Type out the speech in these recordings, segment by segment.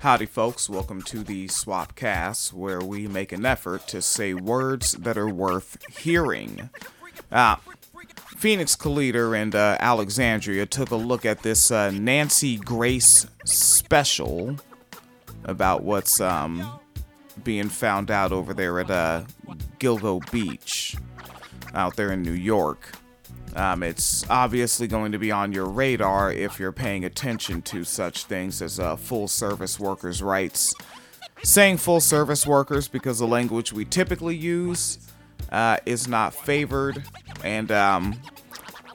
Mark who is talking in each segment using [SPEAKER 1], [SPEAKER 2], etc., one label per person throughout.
[SPEAKER 1] Howdy, folks. Welcome to the SWOPcast, where we make an effort to say words that are worth hearing. Uh, Phoenix Calida and uh, Alexandria took a look at this uh, Nancy Grace special about what's um, being found out over there at uh, Gilgo Beach out there in New York. Um, it's obviously going to be on your radar if you're paying attention to such things as uh, full service workers' rights. Saying full service workers because the language we typically use uh, is not favored, and um,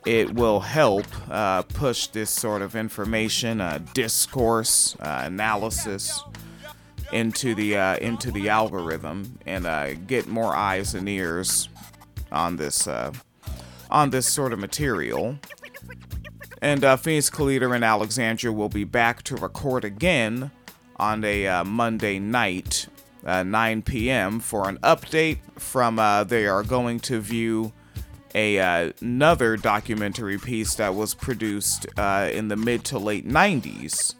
[SPEAKER 1] it will help uh, push this sort of information, uh, discourse, uh, analysis into the uh, into the algorithm and get more eyes and ears on this on this sort of material. And uh, Phoenix Calida and Alexandria will be back to record again on a uh, Monday night, uh, 9 p.m., for an update from uh, they are going to view a, uh, another documentary piece that was produced uh, in the mid to late 90s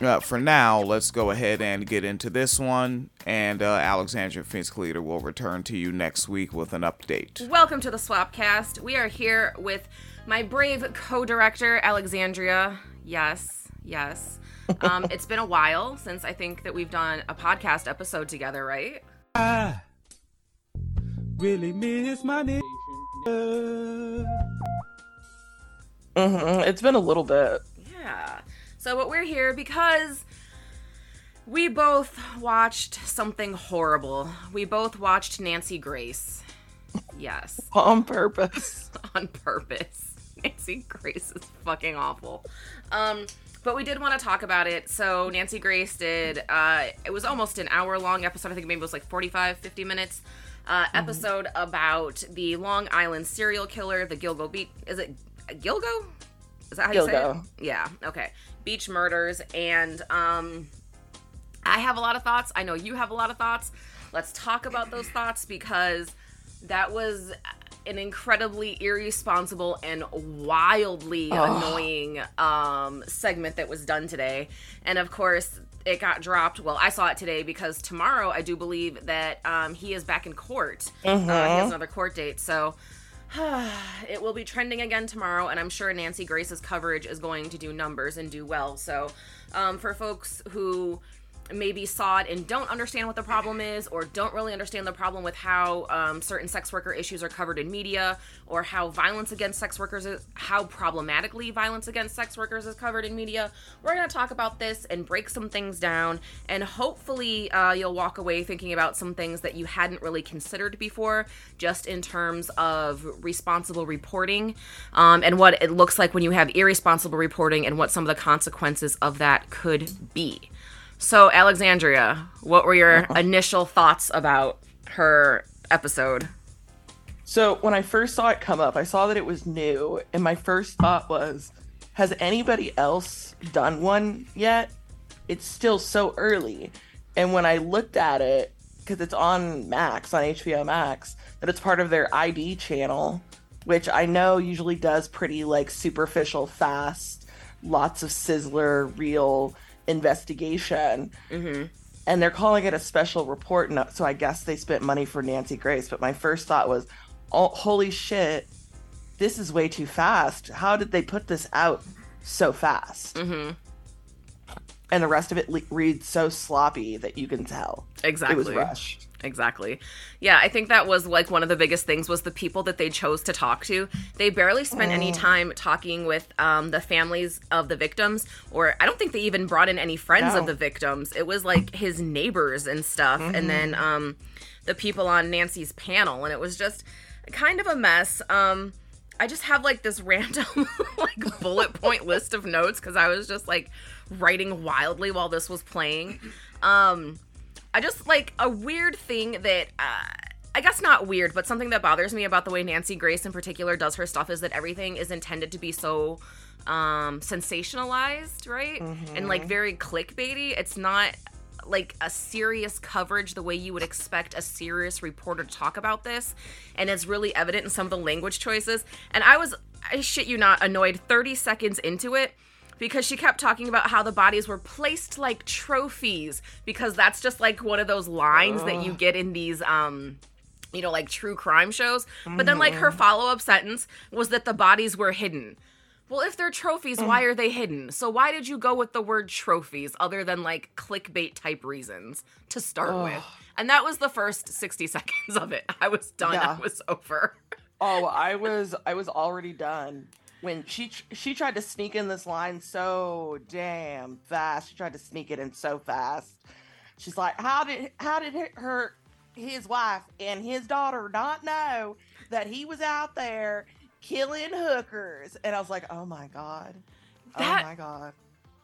[SPEAKER 1] uh, for now, let's go ahead and get into this one. And uh, Alexandra Phoenix Calida will return to you next week with an update.
[SPEAKER 2] Welcome to the SWOPcast. We are here with my brave co director, Alexandria. Yes, yes. Um, it's been a while since I think that we've done a podcast episode together, right? I really miss my name.
[SPEAKER 3] Mm-hmm. It's been a little bit.
[SPEAKER 2] Yeah. So, but we're here because we both watched something horrible. We both watched Nancy Grace. Yes.
[SPEAKER 3] On purpose.
[SPEAKER 2] On purpose. Nancy Grace is fucking awful. Um, but we did want to talk about it. So Nancy Grace did. Uh, it was almost an hour long episode. I think maybe it was like 45, 50 minutes. Uh, mm-hmm. episode about the Long Island serial killer, the Gilgo Beat. Is it Gilgo? Is that how you say it? Yeah. Okay beach murders and um I have a lot of thoughts. I know you have a lot of thoughts. Let's talk about those thoughts because that was an incredibly irresponsible and wildly oh. annoying um, segment that was done today. And of course, it got dropped. Well, I saw it today because tomorrow I do believe that um, he is back in court. Mm-hmm. Uh, he has mm-hmm. another court date. So it will be trending again tomorrow, and I'm sure Nancy Grace's coverage is going to do numbers and do well. So, um, for folks who maybe saw it and don't understand what the problem is or don't really understand the problem with how um, certain sex worker issues are covered in media or how violence against sex workers is how problematically violence against sex workers is covered in media we're going to talk about this and break some things down. And hopefully uh, you'll walk away thinking about some things that you hadn't really considered before just in terms of responsible reporting um, and what it looks like when you have irresponsible reporting and what some of the consequences of that could be so, Alexandria, what were your uh-huh. initial thoughts about her episode?
[SPEAKER 3] So, when I first saw it come up, I saw that it was new, and my first thought was, has anybody else done one yet? It's still so early. And when I looked at it, because it's on Max, on HBO Max, that it's part of their ID channel, which I know usually does pretty like superficial, fast, lots of sizzler, real investigation. Mm-hmm. And they're calling it a special report. And so I guess they spent money for Nancy Grace. But my first thought was, oh, holy shit, this is way too fast. How did they put this out so fast? Mm-hmm and the rest of it le- reads so sloppy that you can tell.
[SPEAKER 2] Exactly.
[SPEAKER 3] It was rushed.
[SPEAKER 2] Exactly. Yeah, I think that was like one of the biggest things was the people that they chose to talk to. They barely spent any mm. time talking with um, the families of the victims, or I don't think they even brought in any friends no. of the victims. It was like his neighbors and stuff, mm-hmm. and then um, the people on Nancy's panel, and it was just kind of a mess. Um, I just have like this random like bullet point list of notes because I was just like writing wildly while this was playing. Um, I just like a weird thing that. Uh, I guess not weird, but something that bothers me about the way Nancy Grace in particular does her stuff is that everything is intended to be so um sensationalized, right? Mm-hmm. And like very clickbaity. It's not like a serious coverage the way you would expect a serious reporter to talk about this and it's really evident in some of the language choices and i was i shit you not annoyed 30 seconds into it because she kept talking about how the bodies were placed like trophies because that's just like one of those lines that you get in these um you know like true crime shows. But then like her follow-up sentence was that the bodies were hidden. Well if they're trophies why are they hidden? So why did you go with the word trophies other than like clickbait type reasons to start with? And that was the first 60 seconds of it. I was done.
[SPEAKER 3] Yeah.
[SPEAKER 2] i was over.
[SPEAKER 3] Oh, I was I was already done when she she tried to sneak in this line so damn fast. She tried to sneak it in so fast. She's like, "How did how did her- his wife and his daughter not know that he was out there killing hookers?" And I was like, "Oh my god."
[SPEAKER 2] That-
[SPEAKER 3] oh my god.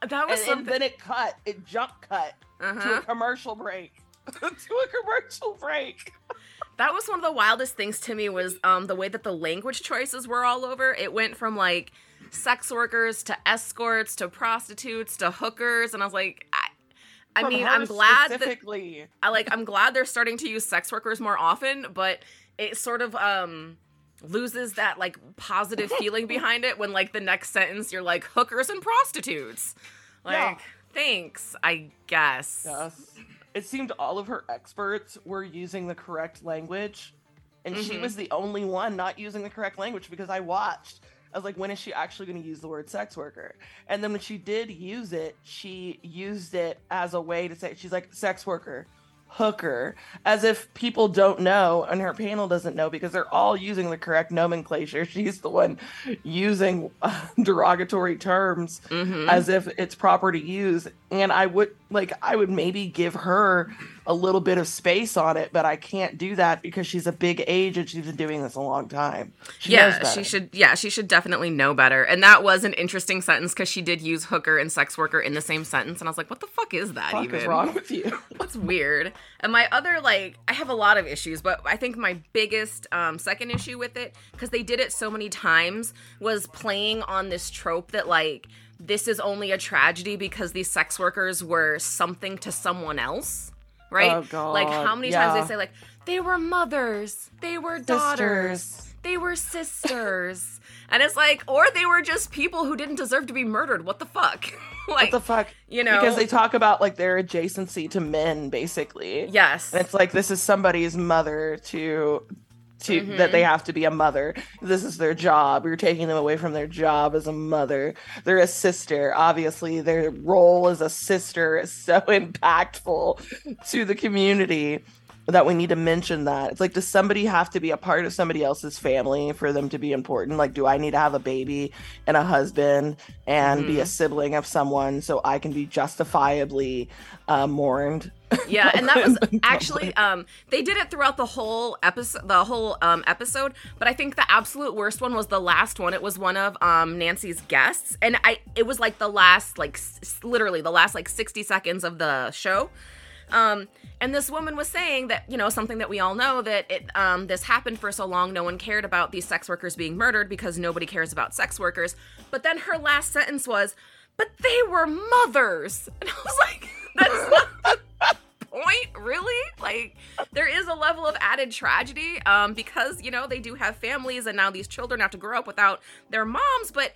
[SPEAKER 2] that was
[SPEAKER 3] And, and then it cut. It jump cut to
[SPEAKER 2] uh-huh.
[SPEAKER 3] a commercial break. to a commercial break.
[SPEAKER 2] That was one of the wildest things to me was um, the way that the language choices were all over. It went from like sex workers to escorts to prostitutes to hookers, and I was like, I, I mean, I'm glad that. I like I'm glad they're starting to use sex workers more often, but it sort of um loses that like positive feeling behind it when like the next sentence you're like hookers and prostitutes. Like,
[SPEAKER 3] Yeah.
[SPEAKER 2] thanks, I guess.
[SPEAKER 3] Yes. It seemed all of her experts were using the correct language, and she
[SPEAKER 2] Mhm.
[SPEAKER 3] was the only one not using the correct language because I watched. I was like, when is she actually going to use the word sex worker? And then when she did use it, she used it as a way to say, she's like, sex worker, hooker, as if people don't know and her panel doesn't know because they're all using the correct nomenclature. She's the one using uh, derogatory terms
[SPEAKER 2] Mhm.
[SPEAKER 3] as if it's proper to use and i would like i would maybe give her a little bit of space on it but i can't do that because she's a big age and she's been doing this a long time she
[SPEAKER 2] yeah, she should. Yeah, she should definitely know better. And that was an interesting sentence because she did use hooker and sex worker in the same sentence, and I was like, "What the fuck is that
[SPEAKER 3] Fuck
[SPEAKER 2] even?"
[SPEAKER 3] is wrong with you
[SPEAKER 2] That's weird. And my other like, I have a lot of issues, but I think my biggest um, second issue with it because they did it so many times was playing on this trope that like this is only a tragedy because these sex workers were something to someone else. Right?
[SPEAKER 3] Oh, God,
[SPEAKER 2] Like how many times they say like they were mothers, they were daughters, they were sisters. and it's like or they were just people who didn't deserve to be murdered. What the fuck? like
[SPEAKER 3] what the fuck
[SPEAKER 2] you know
[SPEAKER 3] because they talk about like their adjacency to men basically
[SPEAKER 2] Yes.
[SPEAKER 3] and it's like this is somebody's mother to to
[SPEAKER 2] Mm-hmm.
[SPEAKER 3] that they have to be a mother. This is their job. You're taking them away from their job as a mother. They're a sister. Obviously their role as a sister is so impactful to the community that we need to mention that. It's like does somebody have to be a part of somebody else's family for them to be important? Like do i need to have a baby and a husband and be a sibling of someone so i can be justifiably uh, mourned?
[SPEAKER 2] Yeah, and that was actually um they did it throughout the whole episode the whole um episode, but I think the absolute worst one was the last one. It was one of um Nancy's guests and I it was like the last like s- literally the last like 60 seconds of the show. Um and this woman was saying that, you know, something that we all know that it um this happened for so long no one cared about these sex workers being murdered because nobody cares about sex workers. But then her last sentence was, "But they were mothers." And I was like, that's not the point really like there is a level of added tragedy um because you know they do have families and now these children have to grow up without their moms but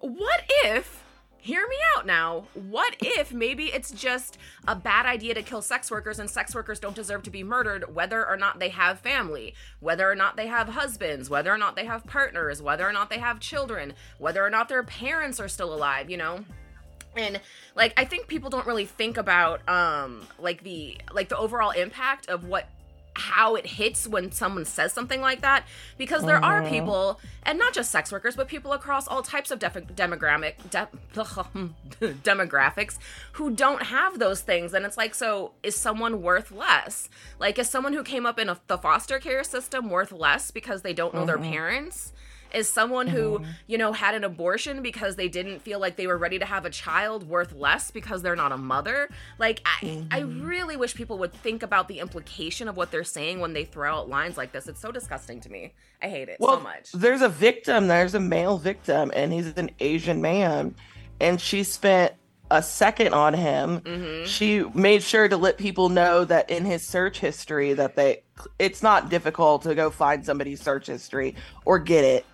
[SPEAKER 2] what if hear me out now. What if maybe it's just a bad idea to kill sex workers and sex workers don't deserve to be murdered whether or not they have family whether or not they have husbands whether or not they have partners whether or not they have children whether or not their parents are still alive you know? And like i think people don't really think about um like the like the overall impact of what how it hits when someone says something like that because there are mm-hmm. people and not just sex workers but people across all types of def- demographic de- demographics who don't have those things. And it's like so is someone worth less? Like is someone who came up in a, the foster care system worth less because they don't know their mm-hmm. parents is someone who you know had an abortion because they didn't feel like they were ready to have a child worth less because they're not a mother like i i really wish people would think about the implication of what they're saying when they throw out lines like this it's so disgusting to me i hate it so much
[SPEAKER 3] There's a victim, there's a male victim, and he's an Asian man. And she spent a second on him.
[SPEAKER 2] Mm-hmm.
[SPEAKER 3] She made sure to let people know that in his search history that they it's not difficult to go find somebody's search history or get it.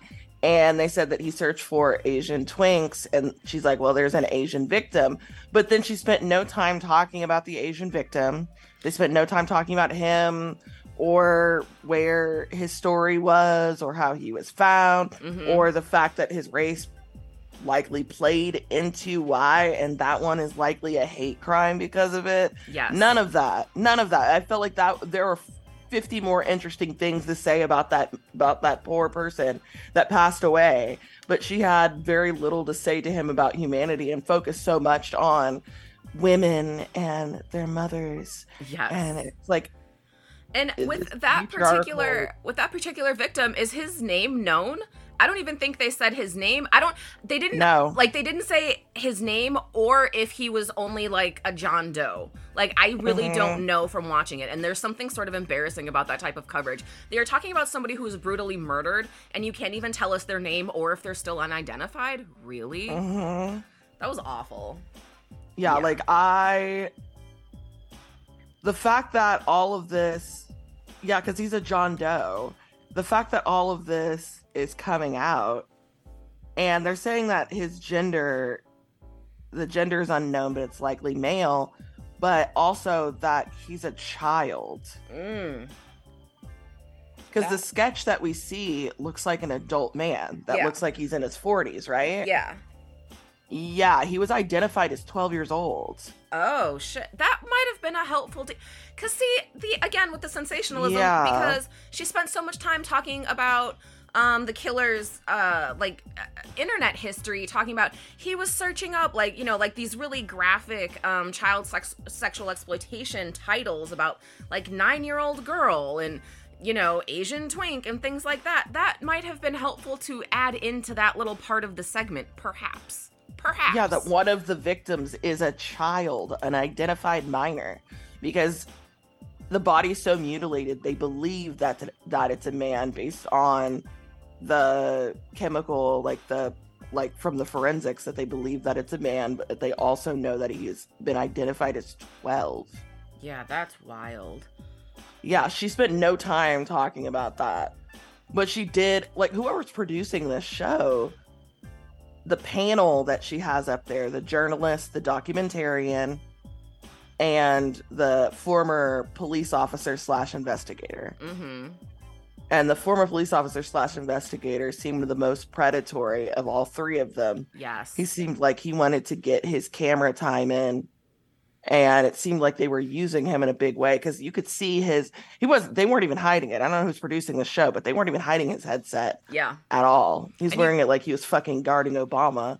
[SPEAKER 3] And they said that he searched for Asian twinks. And she's like, well, there's an Asian victim. But then she spent no time talking about the Asian victim. They spent no time talking about him or where his story was or how he was found
[SPEAKER 2] Mhm.
[SPEAKER 3] or the fact that his race likely played into why and that one is likely a hate crime because of it
[SPEAKER 2] Yeah.
[SPEAKER 3] none of that none of that i felt like that there were 50 more interesting things to say about that about that poor person that passed away but she had very little to say to him about humanity and focused so much on women and their mothers
[SPEAKER 2] Yes.
[SPEAKER 3] and it's like
[SPEAKER 2] And with that particular with that particular victim, is his name known? I don't even think they said his name. I don't. They didn't.
[SPEAKER 3] No.
[SPEAKER 2] Like they didn't say his name or if he was only like a John Doe. Like I really
[SPEAKER 3] Mhm.
[SPEAKER 2] don't know from watching it. And there's something sort of embarrassing about that type of coverage. They are talking about somebody who was brutally murdered, and you can't even tell us their name or if they're still unidentified. Really?
[SPEAKER 3] mhm.
[SPEAKER 2] That was awful.
[SPEAKER 3] yeah,
[SPEAKER 2] Yeah.
[SPEAKER 3] like I the fact that all of this yeah, because he's a John Doe. The fact that all of this is coming out and they're saying that his gender the gender is unknown, but it's likely male, but also that he's a child.
[SPEAKER 2] Mm.
[SPEAKER 3] Because the sketch that we see looks like an adult man that
[SPEAKER 2] Yeah.
[SPEAKER 3] looks like he's in his 40s, right?
[SPEAKER 2] Yeah.
[SPEAKER 3] Yeah, he was identified as 12 years old.
[SPEAKER 2] Oh shit! That might have been a helpful, de- cause see the again with the sensationalism
[SPEAKER 3] Yeah.
[SPEAKER 2] because she spent so much time talking about um the killer's uh like uh, internet history, talking about he was searching up like you know like these really graphic um child sex sexual exploitation titles about like nine year old girl and you know Asian twink and things like that. That might have been helpful to add into that little part of the segment, perhaps. Perhaps.
[SPEAKER 3] Yeah, that one of the victims is a child, an identified minor, because the body's so mutilated, they believe that that it's a man based on the chemical, like the like from the forensics, that they believe that it's a man, but they also know that he has been identified as twelve.
[SPEAKER 2] Yeah, that's wild.
[SPEAKER 3] Yeah, she spent no time talking about that. But she did, like, whoever's producing this show, the panel that she has up there, the journalist, the documentarian, and the former police officer slash investigator.
[SPEAKER 2] Mm-hmm.
[SPEAKER 3] And the former police officer slash investigator seemed the most predatory of all three of them.
[SPEAKER 2] Yes.
[SPEAKER 3] He seemed like he wanted to get his camera time in and it seemed like they were using him in a big way because you could see his he was they weren't even hiding it. I don't know who's producing the show but they weren't even hiding his headset
[SPEAKER 2] yeah.
[SPEAKER 3] at all. He's
[SPEAKER 2] And
[SPEAKER 3] wearing it like he was fucking guarding obama.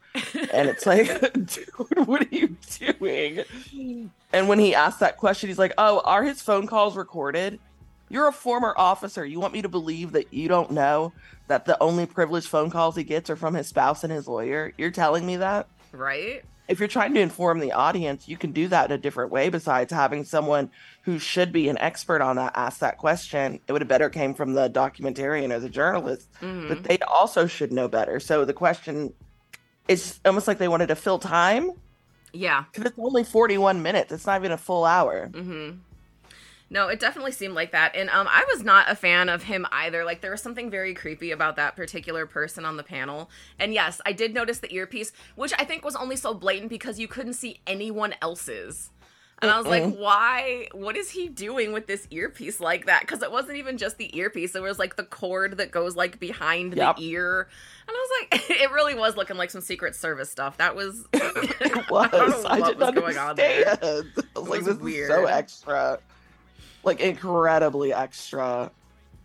[SPEAKER 3] And it's like dude what are you doing? And when he asked that question he's like oh are his phone calls recorded? You're a former officer. You want me to believe that you don't know that the only privileged phone calls he gets are from his spouse and his lawyer? You're telling me that?
[SPEAKER 2] Right?
[SPEAKER 3] If you're trying to inform the audience, you can do that in a different way besides having someone who should be an expert on that ask that question. It would have better came from the documentarian or the journalist,
[SPEAKER 2] Mhm.
[SPEAKER 3] but they also should know better. So the question is almost like they wanted to fill time
[SPEAKER 2] Yeah.
[SPEAKER 3] because it's only 41 minutes. It's not even a full hour.
[SPEAKER 2] Mm-hmm. No, it definitely seemed like that. And um I was not a fan of him either. Like there was something very creepy about that particular person on the panel. And yes, I did notice the earpiece, which I think was only so blatant because you couldn't see anyone else's. And I was like, why? What is he doing with this earpiece like that? Because it wasn't even just the earpiece, it was like the cord that goes like behind
[SPEAKER 3] Yep.
[SPEAKER 2] the ear. And I was like, it really was looking like some Secret Service stuff. That was,
[SPEAKER 3] It
[SPEAKER 2] I don't know
[SPEAKER 3] was. I,
[SPEAKER 2] what
[SPEAKER 3] didn't
[SPEAKER 2] was going on there.
[SPEAKER 3] understand. I was like,
[SPEAKER 2] was
[SPEAKER 3] this is so extra. Like incredibly extra.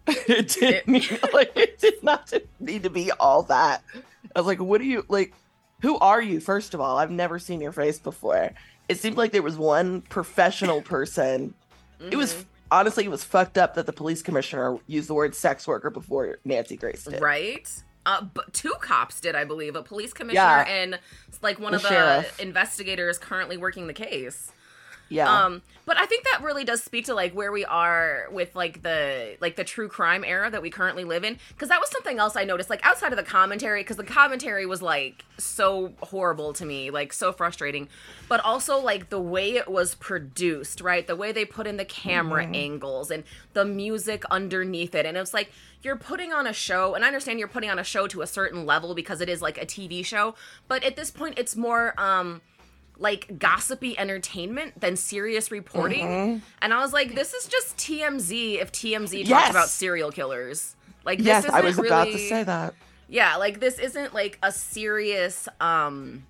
[SPEAKER 3] It didn't need, like it did not need to be all that. I was like, what do you like? Who are you? First of all, I've never seen your face before. It seemed like there was one professional person. It was
[SPEAKER 2] Mhm.
[SPEAKER 3] honestly, it was fucked up that the police commissioner used the word sex worker before Nancy Grace did.
[SPEAKER 2] Right. Uh, but two cops did, I believe, a police commissioner
[SPEAKER 3] Yeah.
[SPEAKER 2] and like one
[SPEAKER 3] The
[SPEAKER 2] of the
[SPEAKER 3] sheriff.
[SPEAKER 2] investigators currently working the case.
[SPEAKER 3] Yeah.
[SPEAKER 2] Um, but I think that really does speak to like where we are with like the like the true crime era that we currently live in. Because that was something else I noticed, like outside of the commentary, because the commentary was like so horrible to me, like so frustrating. But also like the way it was produced, right? The way they put in the camera angles and the music underneath it, and it was like you're putting on a show, and I understand you're putting on a show to a certain level because it is like a TV show, but at this point, it's more um like gossipy entertainment than serious reporting. And I was like, this is just TMZ if TMZ
[SPEAKER 3] Yes.
[SPEAKER 2] talked about serial killers. Like this
[SPEAKER 3] yes,
[SPEAKER 2] isn't
[SPEAKER 3] I was
[SPEAKER 2] really,
[SPEAKER 3] about to say that.
[SPEAKER 2] Yeah, like this isn't like a serious um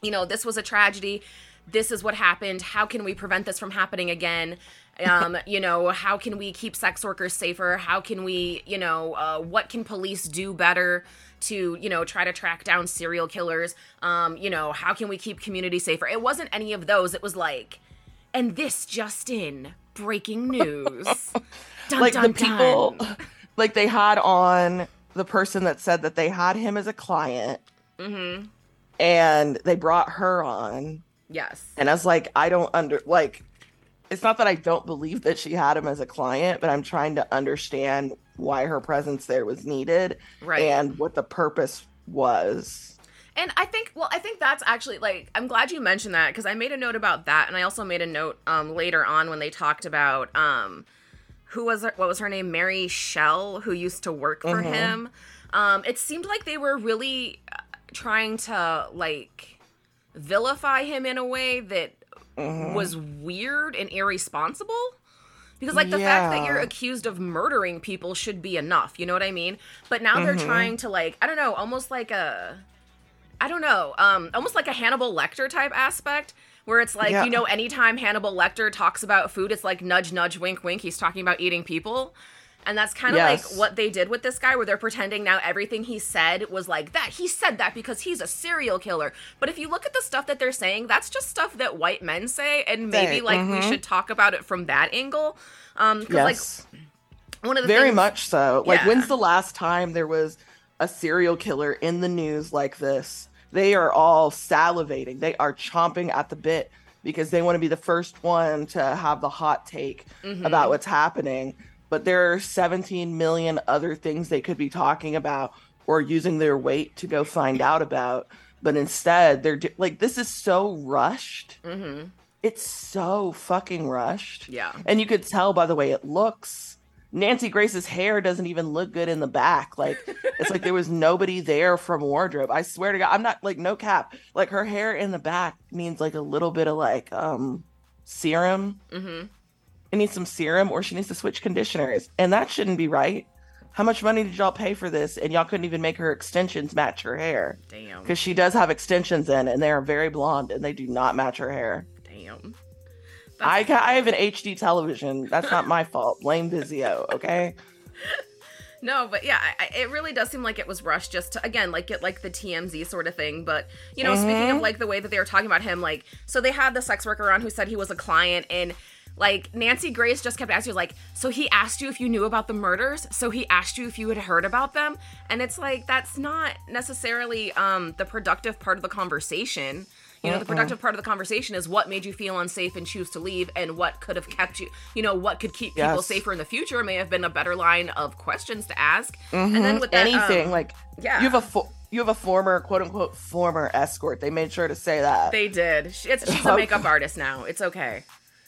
[SPEAKER 2] you know, this was a tragedy. This is what happened. How can we prevent this from happening again? Um, you know, how can we keep sex workers safer? How can we, you know, uh, what can police do better to, you know, try to track down serial killers? Um, you know, how can we keep community safer? It wasn't any of those. It was like, and this just in breaking news. Dun,
[SPEAKER 3] like
[SPEAKER 2] dun,
[SPEAKER 3] the people
[SPEAKER 2] dun.
[SPEAKER 3] like they had on the person that said that they had him as a client
[SPEAKER 2] Mm-hmm.
[SPEAKER 3] and they brought her on
[SPEAKER 2] Yes.
[SPEAKER 3] and i was like i don't under like it's not that i don't believe that she had him as a client but i'm trying to understand why her presence there was needed
[SPEAKER 2] Right.
[SPEAKER 3] and what the purpose was
[SPEAKER 2] And I think, well, I think that's actually like I'm glad you mentioned that because I made a note about that, and I also made a note um, later on when they talked about um, who was her, what was her name, Mary Shell, who used to work for
[SPEAKER 3] Mhm.
[SPEAKER 2] him. Um, it seemed like they were really uh, trying to like vilify him in a way that
[SPEAKER 3] Mhm.
[SPEAKER 2] was weird and irresponsible. Because like the fact that you're accused of murdering people should be enough, you know what I mean? But now they're
[SPEAKER 3] Mhm.
[SPEAKER 2] trying to like I don't know, almost like a I don't know, um almost like a Hannibal Lecter type aspect where it's like,
[SPEAKER 3] Yeah.
[SPEAKER 2] you know, anytime Hannibal Lecter talks about food, it's like nudge nudge wink wink, he's talking about eating people. And that's kind of
[SPEAKER 3] Yes.
[SPEAKER 2] like what they did with this guy, where they're pretending now everything he said was like that. He said that because he's a serial killer. But if you look at the stuff that they're saying, that's just stuff that white men say, and maybe like we
[SPEAKER 3] mhm.
[SPEAKER 2] should talk about it from that angle. Um, because
[SPEAKER 3] yes
[SPEAKER 2] like one of the
[SPEAKER 3] very
[SPEAKER 2] things,
[SPEAKER 3] much so like
[SPEAKER 2] Yeah.
[SPEAKER 3] when's the last time there was a serial killer in the news like this they are all salivating they are chomping at the bit because they want to be the first one to have the hot take
[SPEAKER 2] Mhm.
[SPEAKER 3] about what's happening but there are 17 million other things they could be talking about or using their weight to go find out about but instead they're like this is so rushed
[SPEAKER 2] Mhm.
[SPEAKER 3] it's so fucking rushed
[SPEAKER 2] Yeah.
[SPEAKER 3] and you could tell by the way it looks. Nancy Grace's hair doesn't even look good in the back. Like it's like there was nobody there from wardrobe. I swear to God, I'm not like no cap. Like her hair in the back means like a little bit of like um serum.
[SPEAKER 2] Mm-hmm.
[SPEAKER 3] It needs some serum, or she needs to switch conditioners, and that shouldn't be right. How much money did y'all pay for this? And y'all couldn't even make her extensions match her hair
[SPEAKER 2] Damn.
[SPEAKER 3] because she does have extensions in, and they are very blonde, and they do not match her hair.
[SPEAKER 2] Damn.
[SPEAKER 3] I
[SPEAKER 2] That's-
[SPEAKER 3] I have an HD television. That's not my fault. Blame Vizio, okay?
[SPEAKER 2] No, but yeah, I, it really does seem like it was rushed just to again like get like the TMZ sort of thing. But you know, speaking of
[SPEAKER 3] Mhm.
[SPEAKER 2] like the way that they were talking about him, like so they had the sex worker on who said he was a client and. Like Nancy Grace just kept asking, you, like, so he asked you if you knew about the murders, so he asked you if you had heard about them, and it's like that's not necessarily um the productive part of the conversation. You know, the productive part of the conversation is what made you feel unsafe and choose to leave, and what could have kept you, you know, what could keep people
[SPEAKER 3] Yes.
[SPEAKER 2] safer in the future may have been a better line of questions to ask. And then
[SPEAKER 3] Mhm.
[SPEAKER 2] with that,
[SPEAKER 3] anything
[SPEAKER 2] um,
[SPEAKER 3] like
[SPEAKER 2] yeah,
[SPEAKER 3] you have a you have a former quote unquote former escort. They made sure to say that.
[SPEAKER 2] they did. It's, she's a makeup artist now. It's okay.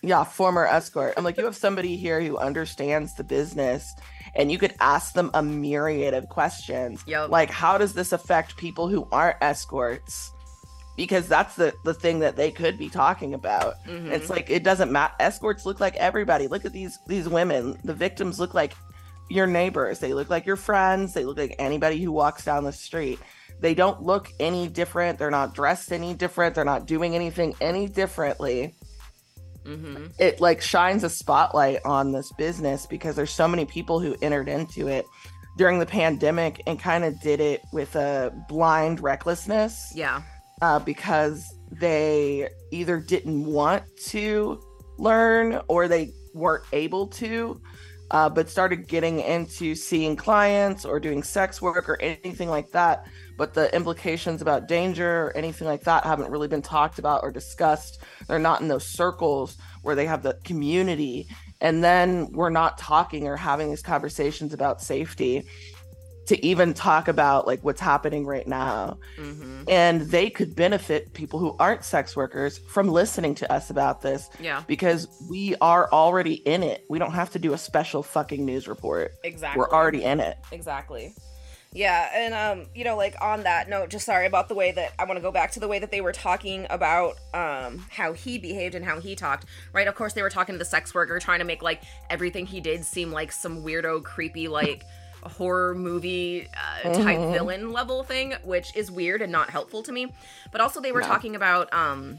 [SPEAKER 3] Yeah, former escort. I'm like, you have somebody here who understands the business, and you could ask them a myriad of questions.
[SPEAKER 2] Yep.
[SPEAKER 3] Like, how does this affect people who aren't escorts? Because that's the the thing that they could be talking about.
[SPEAKER 2] Mhm.
[SPEAKER 3] It's like it doesn't matter. Escorts look like everybody. Look at these these women. The victims look like your neighbors. They look like your friends. They look like anybody who walks down the street. They don't look any different. They're not dressed any different. They're not doing anything any differently.
[SPEAKER 2] Mhm.
[SPEAKER 3] It like shines a spotlight on this business because there's so many people who entered into it during the pandemic and kind of did it with a blind recklessness
[SPEAKER 2] Yeah.
[SPEAKER 3] uh, because they either didn't want to learn or they weren't able to, uh, but started getting into seeing clients or doing sex work or anything like that but the implications about danger or anything like that haven't really been talked about or discussed. They're not in those circles where they have the community. And then we're not talking or having these conversations about safety to even talk about like what's happening right now.
[SPEAKER 2] Mm-hmm.
[SPEAKER 3] And they could benefit people who aren't sex workers from listening to us about this
[SPEAKER 2] Yeah,
[SPEAKER 3] because we are already in it. We don't have to do a special fucking news report.
[SPEAKER 2] exactly.
[SPEAKER 3] We're already in it.
[SPEAKER 2] Exactly. Yeah, and um, you know, like on that note, just sorry about the way that I want to go back to the way that they were talking about um how he behaved and how he talked. Right? Of course, they were talking to the sex worker, trying to make like everything he did seem like some weirdo, creepy, like horror movie uh, type
[SPEAKER 3] Mhm.
[SPEAKER 2] villain level thing, which is weird and not helpful to me. But also, they were
[SPEAKER 3] No.
[SPEAKER 2] talking about um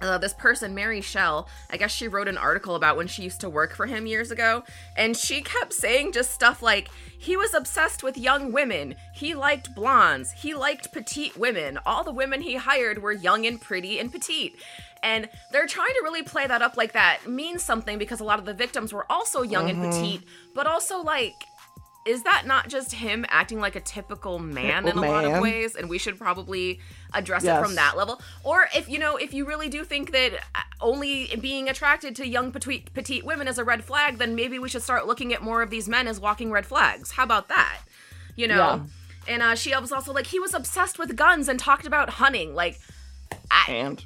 [SPEAKER 2] uh, this person, Mary Shell, I guess she wrote an article about when she used to work for him years ago, and she kept saying just stuff like, he was obsessed with young women, he liked blondes, he liked petite women, all the women he hired were young and pretty and petite. And they're trying to really play that up like that means something because a lot of the victims were also young and
[SPEAKER 3] Mhm.
[SPEAKER 2] petite, but also like, is that not just him acting like a typical man in a
[SPEAKER 3] Typical
[SPEAKER 2] lot of ways? And we should probably address it from that level. Or if you know, if you really do think that uh, only being attracted to young petite petite women is a red flag, then maybe we should start looking at more of these men as walking red flags. How about that? You know. And uh, she was also like he was obsessed with guns and talked about hunting. Like I,
[SPEAKER 3] and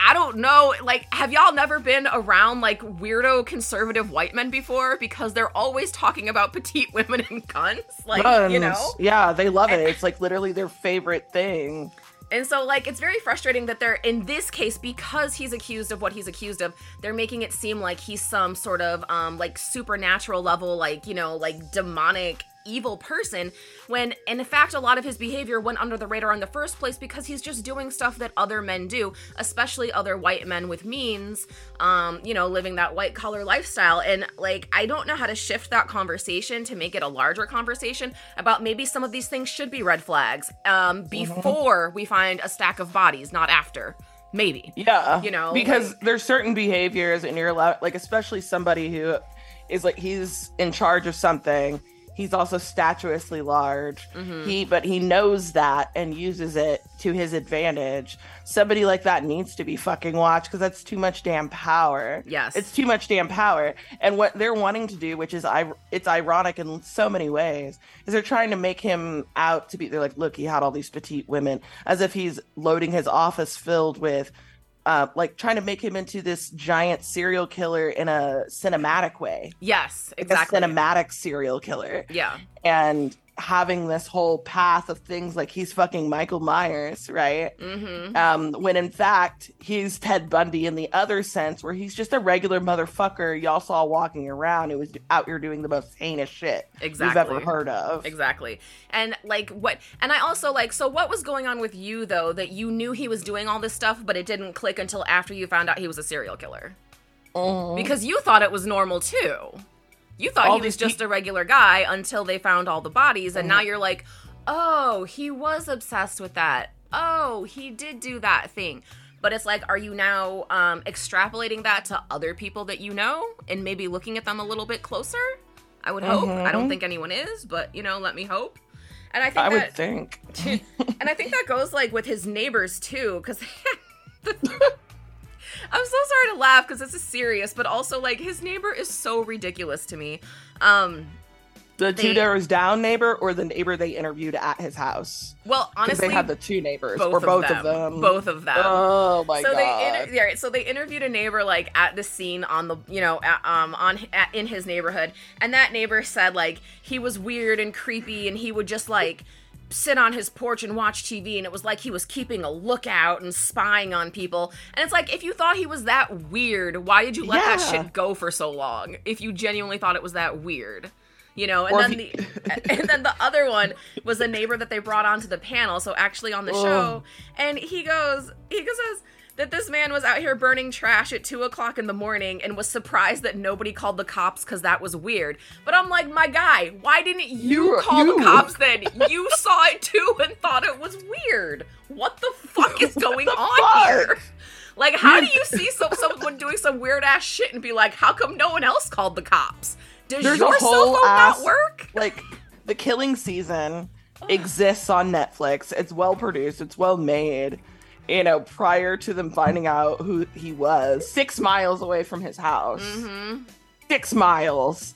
[SPEAKER 2] I don't know. Like, have y'all never been around like weirdo conservative white men before? Because they're always talking about petite women and guns. Like, you
[SPEAKER 3] guns.
[SPEAKER 2] know.
[SPEAKER 3] Yeah, they love it. It's like literally their favorite thing.
[SPEAKER 2] And so, like, it's very frustrating that they're, in this case, because he's accused of what he's accused of, they're making it seem like he's some sort of, um, like, supernatural level, like, you know, like, demonic, evil person, when, in fact, a lot of his behavior went under the radar in the first place because he's just doing stuff that other men do, especially other white men with means, um, you know, living that white collar lifestyle. And, like, I don't know how to shift that conversation to make it a larger conversation about maybe some of these things should be red flags, um, before we find a stack of bodies, not after. Maybe.
[SPEAKER 3] Yeah.
[SPEAKER 2] You know,
[SPEAKER 3] because
[SPEAKER 2] like-
[SPEAKER 3] there's certain behaviors and you're allowed like especially somebody who is like he's in charge of something. He's also statuously large.
[SPEAKER 2] Mhm.
[SPEAKER 3] He but he knows that and uses it to his advantage. Somebody like that needs to be fucking watched because that's too much damn power.
[SPEAKER 2] Yes.
[SPEAKER 3] It's too much damn power. And what they're wanting to do, which is I it's ironic in so many ways, is they're trying to make him out to be they're like, look, he had all these petite women, as if he's loading his office filled with uh, like trying to make him into this giant serial killer in a cinematic way.
[SPEAKER 2] yes,
[SPEAKER 3] Like
[SPEAKER 2] exactly.
[SPEAKER 3] a cinematic serial killer.
[SPEAKER 2] yeah.
[SPEAKER 3] And having this whole path of things like he's fucking Michael Myers, right?
[SPEAKER 2] Mm-hmm.
[SPEAKER 3] um, when in fact he's Ted Bundy in the other sense, where he's just a regular motherfucker y'all saw walking around who was out here doing the most heinous shit
[SPEAKER 2] Exactly.
[SPEAKER 3] you've ever heard of.
[SPEAKER 2] Exactly. And like what and I also like so what was going on with you though that you knew he was doing all this stuff but it didn't click until after you found out he was a serial killer?
[SPEAKER 3] Mhm.
[SPEAKER 2] Because you thought it was normal too. You thought
[SPEAKER 3] All
[SPEAKER 2] he was just a regular guy until they found all the bodies and now you're like, "Oh, he was obsessed with that. Oh, he did do that thing." But it's like, are you now um, extrapolating that to other people that you know and maybe looking at them a little bit closer? I would hope. I don't
[SPEAKER 3] Mhm.
[SPEAKER 2] think anyone is, but you know, let me hope. And I think
[SPEAKER 3] I would think.
[SPEAKER 2] and I think that goes like with his neighbors too, because I'm so sorry to laugh because this is serious, but also like his neighbor is so ridiculous to me. Um,
[SPEAKER 3] The
[SPEAKER 2] They-
[SPEAKER 3] two doors down neighbor or the neighbor they interviewed at his house?
[SPEAKER 2] well, honestly,
[SPEAKER 3] they had the two neighbors
[SPEAKER 2] both
[SPEAKER 3] or
[SPEAKER 2] of
[SPEAKER 3] both
[SPEAKER 2] them,
[SPEAKER 3] of them.
[SPEAKER 2] both of them.
[SPEAKER 3] Oh my
[SPEAKER 2] so
[SPEAKER 3] god.
[SPEAKER 2] they inter- yeah, right, so they interviewed a neighbor like at the scene on the you know at, um on at, in his neighborhood and that neighbor said like he was weird and creepy and he would just like sit on his porch and watch TV and it was like he was keeping a lookout and spying on people. And it's like if you thought he was that weird why did you let that shit go for so long? If you genuinely thought it was that weird you know? And
[SPEAKER 3] Or
[SPEAKER 2] then
[SPEAKER 3] if
[SPEAKER 2] the and then the other one was a neighbor that they brought onto the panel so actually on the
[SPEAKER 3] Ugh.
[SPEAKER 2] show and he goes he goes that this man was out here burning trash at two o'clock in the morning and was surprised that nobody called the cops because that was weird. But I'm like, my guy, why didn't you,
[SPEAKER 3] You-
[SPEAKER 2] call the cops then? You saw it too and thought it was weird. What the fuck is going on
[SPEAKER 3] fuck?
[SPEAKER 2] here? Like, how do you see some, someone doing some weird ass shit and be like, how come no one else called the cops? Does
[SPEAKER 3] There's
[SPEAKER 2] your cell phone
[SPEAKER 3] ass-
[SPEAKER 2] not work?
[SPEAKER 3] like the killing season exists on Netflix. It's well produced, it's well made. You know, prior to them finding out who he was, six miles away from his house.
[SPEAKER 2] Mm-hmm.
[SPEAKER 3] Six miles.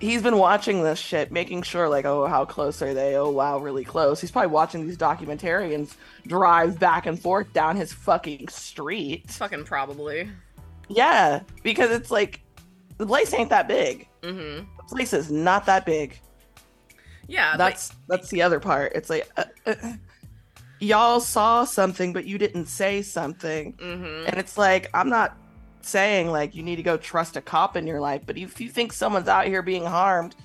[SPEAKER 3] He's been watching this shit, making sure, like, oh, how close are they? Oh, wow, really close. He's probably watching these documentarians drive back and forth down his fucking street.
[SPEAKER 2] Fucking probably.
[SPEAKER 3] Yeah, because it's like, the place ain't that big.
[SPEAKER 2] Mm-hmm.
[SPEAKER 3] The place is not that big.
[SPEAKER 2] Yeah,
[SPEAKER 3] that's that's the other part. It's like uh, uh, y'all saw something, but you didn't say something,
[SPEAKER 2] mm-hmm.
[SPEAKER 3] and it's like I'm not saying like you need to go trust a cop in your life, but if you think someone's out here being harmed,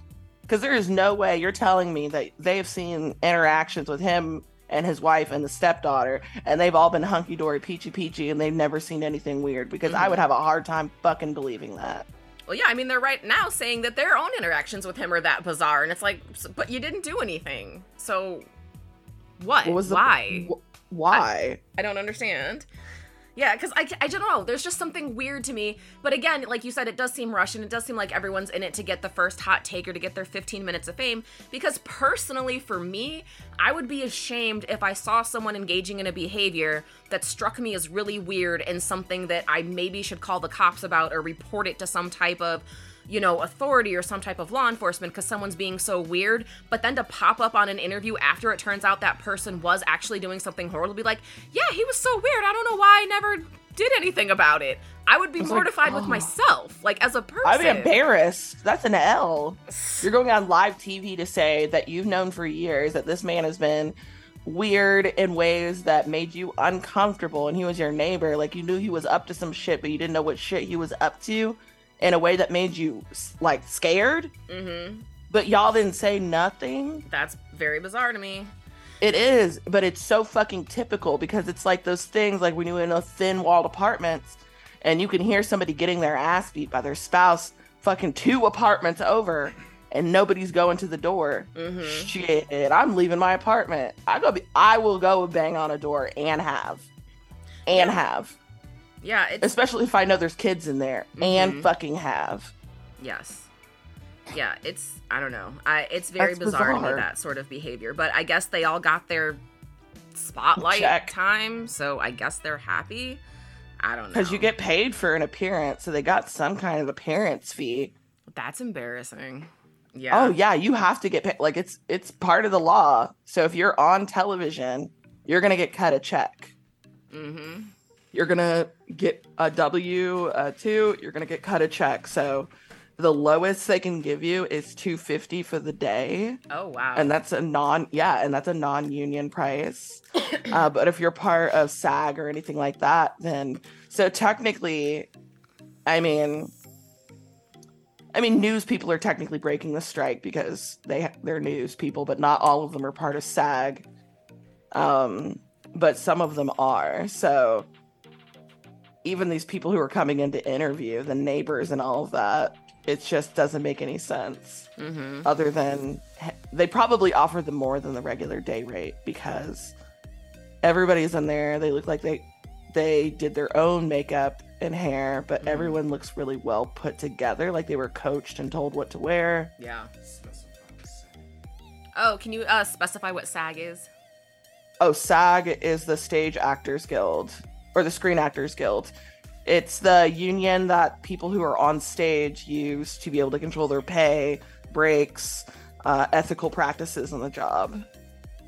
[SPEAKER 3] because there is no way you're telling me that they have seen interactions with him and his wife and the stepdaughter, and they've all been hunky dory, peachy peachy, and they've never seen anything weird. Because I
[SPEAKER 2] Mhm.
[SPEAKER 3] would have a hard time fucking believing that.
[SPEAKER 2] Well, yeah, I mean, they're right now saying that their own interactions with him are that bizarre, and it's like, but you didn't do anything. So, what?
[SPEAKER 3] What was the
[SPEAKER 2] Why?
[SPEAKER 3] wh- why?
[SPEAKER 2] I don't understand. Yeah, because I, I don't know. There's just something weird to me. But again, like you said, it does seem rushed and it does seem like everyone's in it to get the first hot take or to get their 15 minutes of fame. Because personally, for me, I would be ashamed if I saw someone engaging in a behavior that struck me as really weird and something that I maybe should call the cops about or report it to some type of you know, authority or some type of law enforcement because someone's being so weird, but then to pop up on an interview after it turns out that person was actually doing something horrible, be like, yeah, he was so weird. I don't know why I never did anything about it. I would be
[SPEAKER 3] like,
[SPEAKER 2] mortified with
[SPEAKER 3] oh.
[SPEAKER 2] myself, like as a person.
[SPEAKER 3] I'd be embarrassed. That's an L. You're going on live TV to say that you've known for years that this man has been weird in ways that made you uncomfortable and he was your neighbor. Like you knew he was up to some shit, but you didn't know what shit he was up to in a way that made you like scared.
[SPEAKER 2] Mm-hmm.
[SPEAKER 3] But y'all didn't say nothing.
[SPEAKER 2] That's very bizarre to me.
[SPEAKER 3] It is, but it's so fucking typical because it's like those things like when you're in those thin walled apartments and you can hear somebody getting their ass beat by their spouse fucking two apartments over and nobody's going to the door.
[SPEAKER 2] Mm-hmm.
[SPEAKER 3] Shit, I'm leaving my apartment. I go be I will go bang on a door and have. And have.
[SPEAKER 2] Yeah, it's
[SPEAKER 3] Especially if I know there's kids in there. And
[SPEAKER 2] Mhm.
[SPEAKER 3] fucking have.
[SPEAKER 2] Yes. Yeah, it's I don't know. I it's very
[SPEAKER 3] That's
[SPEAKER 2] bizarre, to me that sort of behavior. But I guess they all got their spotlight
[SPEAKER 3] Check.
[SPEAKER 2] time, so I guess they're happy. I don't know.
[SPEAKER 3] Because you get paid for an appearance, so they got some kind of appearance fee.
[SPEAKER 2] That's embarrassing. Yeah.
[SPEAKER 3] Oh yeah, you have to get paid. Like it's it's part of the law. So if you're on television, you're gonna get cut a check.
[SPEAKER 2] Mm-hmm.
[SPEAKER 3] You're gonna get a W uh, two. You're gonna get cut a check. So the lowest they can give you is two fifty for the day,
[SPEAKER 2] Oh wow.
[SPEAKER 3] and that's a non yeah, and that's a non union price. uh, but if you're part of SAG or anything like that, then so technically, I mean. I mean, news people are technically breaking the strike because they they're news people, but not all of them are part of SAG. Um, but some of them are. So even these people who are coming in to interview, the neighbors and all of that, it just doesn't make any sense.
[SPEAKER 2] mm-hmm.
[SPEAKER 3] Other than they probably offer them more than the regular day rate because everybody's in there. They look like they they did their own makeup and hair, but
[SPEAKER 2] Mhm.
[SPEAKER 3] everyone looks really well put together, like they were coached and told what to wear.
[SPEAKER 2] Yeah. Oh, can you uh specify what SAG is?
[SPEAKER 3] Oh, SAG is the Stage Actors Guild or the Screen Actors Guild. It's the union that people who are on stage use to be able to control their pay, breaks, uh, ethical practices on the job.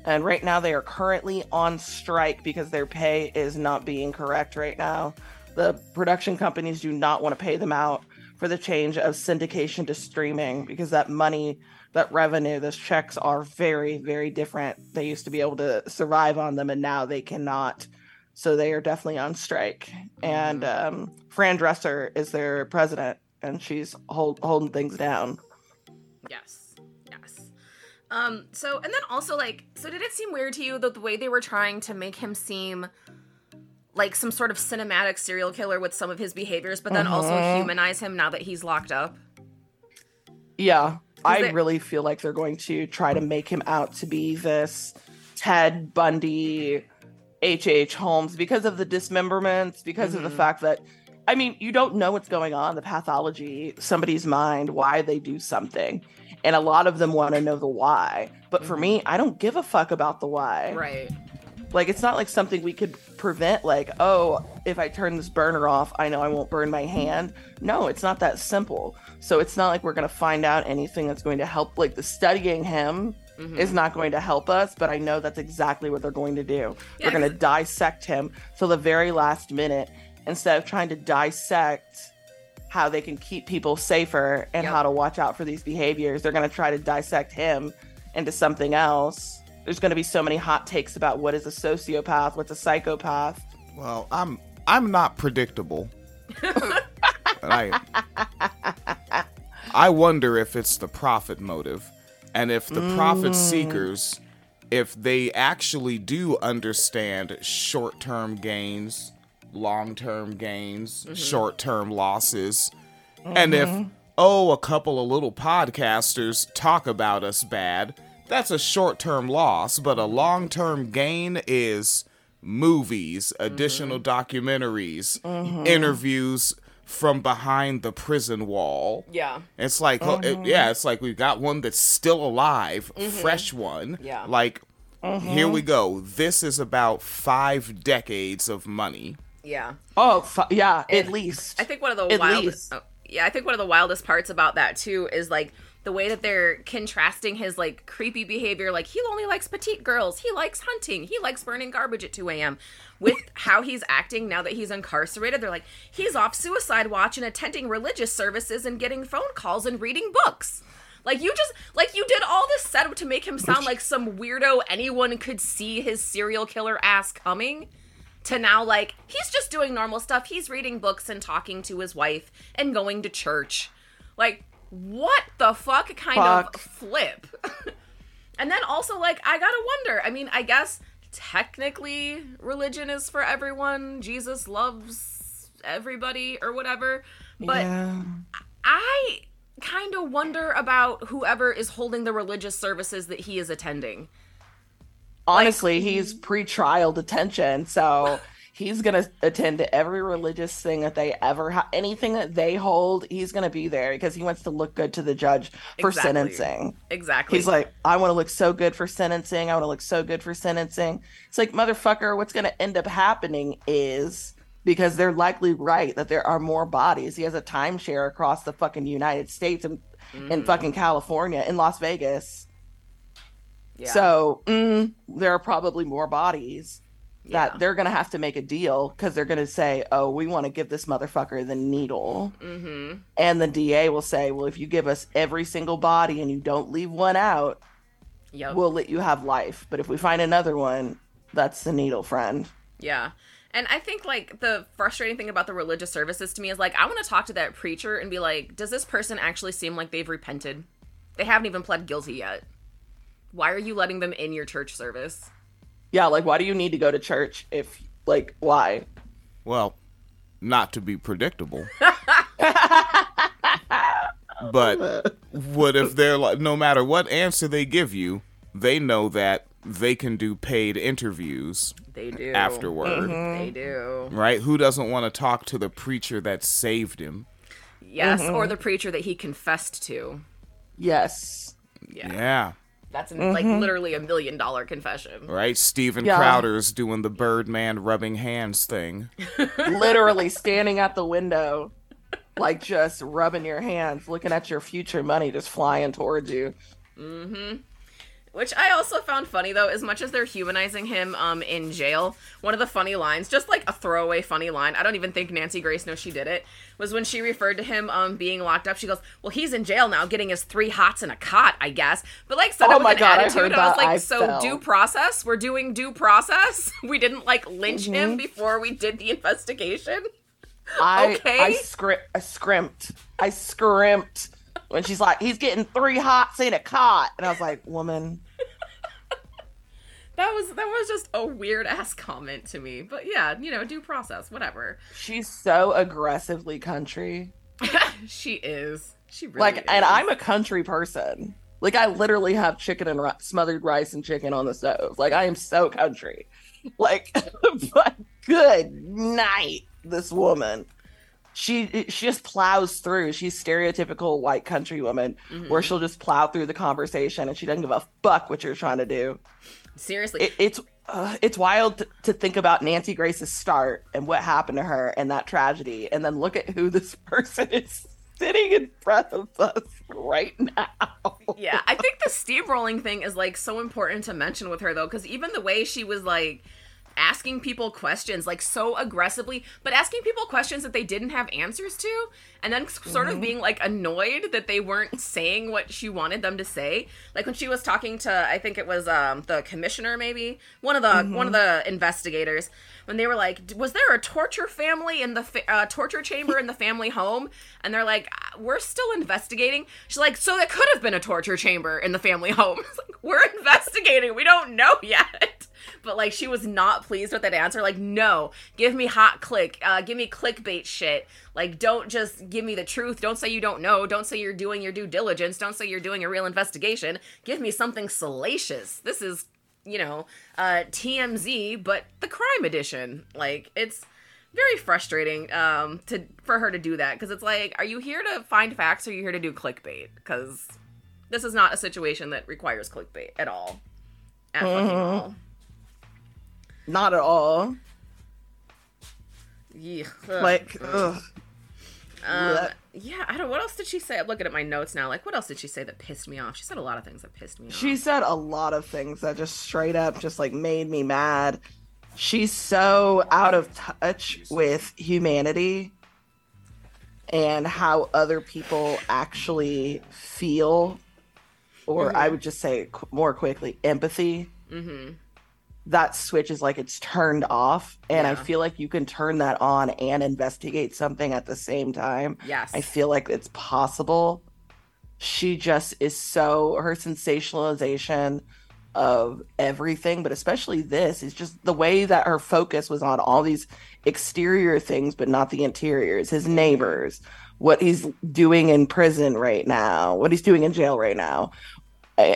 [SPEAKER 3] And right now, they are currently on strike because their pay is not being correct right now. The production companies do not want to pay them out for the change of syndication to streaming because that money that revenue, those checks are very, very different. They used to be able to survive on them, and now they cannot. So they are definitely on strike. And um, Fran Drescher is their president, and she's hold, holding things down.
[SPEAKER 2] Yes. Yes. Um, so and then also like so did it seem weird to you that the way they were trying to make him seem like some sort of cinematic serial killer with some of his behaviors, but then also
[SPEAKER 3] Mhm.
[SPEAKER 2] humanize him now that he's locked up?
[SPEAKER 3] Yeah, I
[SPEAKER 2] they-
[SPEAKER 3] really feel like they're going to try to make him out to be this Ted Bundy, H.H. Holmes because of the dismemberments, because of the
[SPEAKER 2] Mhm.
[SPEAKER 3] fact that I mean, you don't know what's going on, the pathology, somebody's mind, why they do something. And a lot of them want to know the why. But for me, I don't give a fuck about the why.
[SPEAKER 2] Right.
[SPEAKER 3] Like, it's not like something we could prevent, like, oh, if I turn this burner off, I know I won't burn my hand. No, it's not that simple. So it's not like we're going to find out anything that's going to help. Like, the studying him
[SPEAKER 2] Mhm.
[SPEAKER 3] is not going to help us, but I know that's exactly what they're going to do.
[SPEAKER 2] Yeah,
[SPEAKER 3] they're going to dissect him till the very last minute instead of trying to dissect how they can keep people safer and
[SPEAKER 2] Yep.
[SPEAKER 3] how to watch out for these behaviors. They're going to try to dissect him into something else. There's going to be so many hot takes about what is a sociopath, what's a psychopath.
[SPEAKER 1] Well, I'm I'm not predictable. I I wonder if it's the profit motive and if the profit mm. seekers if they actually do understand short-term gains, long-term gains, mm-hmm. short-term losses, and if mm-hmm. oh, a couple of little podcasters talk about us bad, that's a short-term loss, but a long-term gain is movies, additional mm-hmm. documentaries, interviews from behind the prison wall.
[SPEAKER 2] Yeah.
[SPEAKER 1] It's like, oh, it- uh-huh. yeah, it's like we've got one that's still alive, mm-hmm. fresh one.
[SPEAKER 2] Yeah.
[SPEAKER 1] Like, uh-huh. here we go. This is about five decades of money.
[SPEAKER 2] Yeah.
[SPEAKER 3] Oh, fu- yeah, at least.
[SPEAKER 2] I think one of the
[SPEAKER 3] At
[SPEAKER 2] wildest.
[SPEAKER 3] least.
[SPEAKER 2] Oh, yeah, I think one of the wildest parts about that too is like the way that they're contrasting his like creepy behavior. Like he only likes petite girls. He likes hunting. He likes burning garbage at two a.m. With how he's acting now that he's incarcerated, they're like he's off suicide watch and attending religious services and getting phone calls and reading books. Like you just like you did all this setup to make him sound like some weirdo anyone could see his serial killer ass coming to now like he's just doing normal stuff. He's reading books and talking to his wife and going to church. Like what the fuck kind
[SPEAKER 3] Fuck.
[SPEAKER 2] of flip? and then also like I got to wonder. I mean, I guess technically religion is for everyone. Jesus loves everybody or whatever. But
[SPEAKER 3] yeah.
[SPEAKER 2] I kind of wonder about whoever is holding the religious services that he is attending.
[SPEAKER 3] honestly, he's pre-trial detention, so he's gonna attend to every religious thing that they ever have. Anything that they hold, he's gonna be there because he wants to look good to the judge for
[SPEAKER 2] Exactly.
[SPEAKER 3] sentencing.
[SPEAKER 2] Exactly.
[SPEAKER 3] He's like, I want to look so good for sentencing. I want to look so good for sentencing. It's like, motherfucker, what's gonna end up happening is because they're likely right that there are more bodies. He has a timeshare across the fucking United States and
[SPEAKER 2] Mm-hmm.
[SPEAKER 3] in fucking California, in Las Vegas.
[SPEAKER 2] yeah.
[SPEAKER 3] So mm, there are probably more bodies that
[SPEAKER 2] Yeah.
[SPEAKER 3] they're going to have to make a deal because they're going to say, oh, we want to give this motherfucker the needle.
[SPEAKER 2] mm-hmm.
[SPEAKER 3] And the DA will say, well, if you give us every single body and you don't leave one out,
[SPEAKER 2] Yep.
[SPEAKER 3] we'll let you have life. But if we find another one, that's the needle, friend.
[SPEAKER 2] Yeah. And I think like the frustrating thing about the religious services to me is like I want to talk to that preacher and be like, does this person actually seem like they've repented? They haven't even pled guilty yet. Why are you letting them in your church service?
[SPEAKER 3] Yeah, like, why do you need to go to church if, like, why?
[SPEAKER 1] Well, not to be predictable. but what if they're like, no matter what answer they give you, they know that they can do paid interviews
[SPEAKER 2] They do.
[SPEAKER 1] afterward, mm-hmm.
[SPEAKER 2] They do.
[SPEAKER 1] right? Who doesn't want to talk to the preacher that saved him?
[SPEAKER 2] Yes, or mm-hmm. the preacher that he confessed to.
[SPEAKER 3] Yes.
[SPEAKER 2] Yeah.
[SPEAKER 1] Yeah,
[SPEAKER 2] That's an, like mm-hmm. literally a million dollar confession.
[SPEAKER 1] right? Steven
[SPEAKER 3] Yeah.
[SPEAKER 1] Crowder's doing the Birdman rubbing hands thing.
[SPEAKER 3] Literally standing at the window, like, just rubbing your hands, looking at your future money just flying towards you. Mm-hmm.
[SPEAKER 2] Which I also found funny though, as much as they're humanizing him um in jail, one of the funny lines, just like a throwaway funny line, I don't even think Nancy Grace knows she did it, was when she referred to him um being locked up, she goes, Well, he's in jail now getting his three hots and a cot, I guess. But like said
[SPEAKER 3] Oh
[SPEAKER 2] it with
[SPEAKER 3] my
[SPEAKER 2] an
[SPEAKER 3] God, I
[SPEAKER 2] attitude,
[SPEAKER 3] heard
[SPEAKER 2] and I was like,
[SPEAKER 3] I
[SPEAKER 2] So
[SPEAKER 3] fell.
[SPEAKER 2] due process? We're doing due process? We didn't like lynch
[SPEAKER 3] Mm-hmm.
[SPEAKER 2] him before we did the investigation?
[SPEAKER 3] I
[SPEAKER 2] Okay.
[SPEAKER 3] I scri- I scrimped. I scrimped when she's like, he's getting three hots in a cot, and I was like, woman,
[SPEAKER 2] That was that was just a weird ass comment to me. But yeah, you know, due process, whatever.
[SPEAKER 3] she's so aggressively country.
[SPEAKER 2] she is. She really
[SPEAKER 3] Like,
[SPEAKER 2] is.
[SPEAKER 3] and I'm a country person. Like, I literally have chicken and ri- smothered rice and chicken on the stove. Like, I am so country. Like, but good night, this woman. She she just plows through. She's stereotypical white country woman
[SPEAKER 2] Mm-hmm.
[SPEAKER 3] where she'll just plow through the conversation and she doesn't give a fuck what you're trying to do.
[SPEAKER 2] Seriously.
[SPEAKER 3] It, it's uh, it's wild to, to think about Nancy Grace's start and what happened to her and that tragedy, and then look at who this person is sitting in front of us right now.
[SPEAKER 2] yeah, I think the steamrolling thing is like so important to mention with her though, because even the way she was like asking people questions like so aggressively, but asking people questions that they didn't have answers to, and then sort of being like annoyed that they weren't saying what she wanted them to say. Like when she was talking to, I think it was um, the commissioner, maybe one of the one of the investigators, when they were like, "Was there a torture family in the fa- uh, torture chamber in the family home?" And they're like, "Uh, "We're still investigating." She's like, "So there could have been a torture chamber in the family home." Like, "We're investigating. We don't know yet." But like, she was not pleased with that answer. Like, no, give me hot click, uh, give me clickbait shit. Like, don't just give me the truth. Don't say you don't know. Don't say you're doing your due diligence. Don't say you're doing a real investigation. Give me something salacious. This is you know, uh, TMZ, but the crime edition. Like, it's very frustrating um, to for her to do that because it's like, are you here to find facts or are you here to do clickbait? Because this is not a situation that requires clickbait at all. At fucking all.
[SPEAKER 3] Not at all.
[SPEAKER 2] Yeah.
[SPEAKER 3] Like, ugh.
[SPEAKER 2] Um, yeah, I don't. Know. What else did she say? I'm looking at my notes now. Like, what else did she say that pissed me off? She said a lot of things that pissed me off.
[SPEAKER 3] She said a lot of things that just straight up just like made me mad. She's so out of touch with humanity and how other people actually feel, or I would just say qu- more quickly, empathy.
[SPEAKER 2] Mm-hmm.
[SPEAKER 3] That switch is like it's turned off, and I feel like you can turn that on and investigate something at the same time.
[SPEAKER 2] Yes.
[SPEAKER 3] I feel like it's possible. She just is so her sensationalization of everything, but especially this is just the way that her focus was on all these exterior things, but not the interiors. His neighbors, what he's doing in prison right now, what he's doing in jail right now.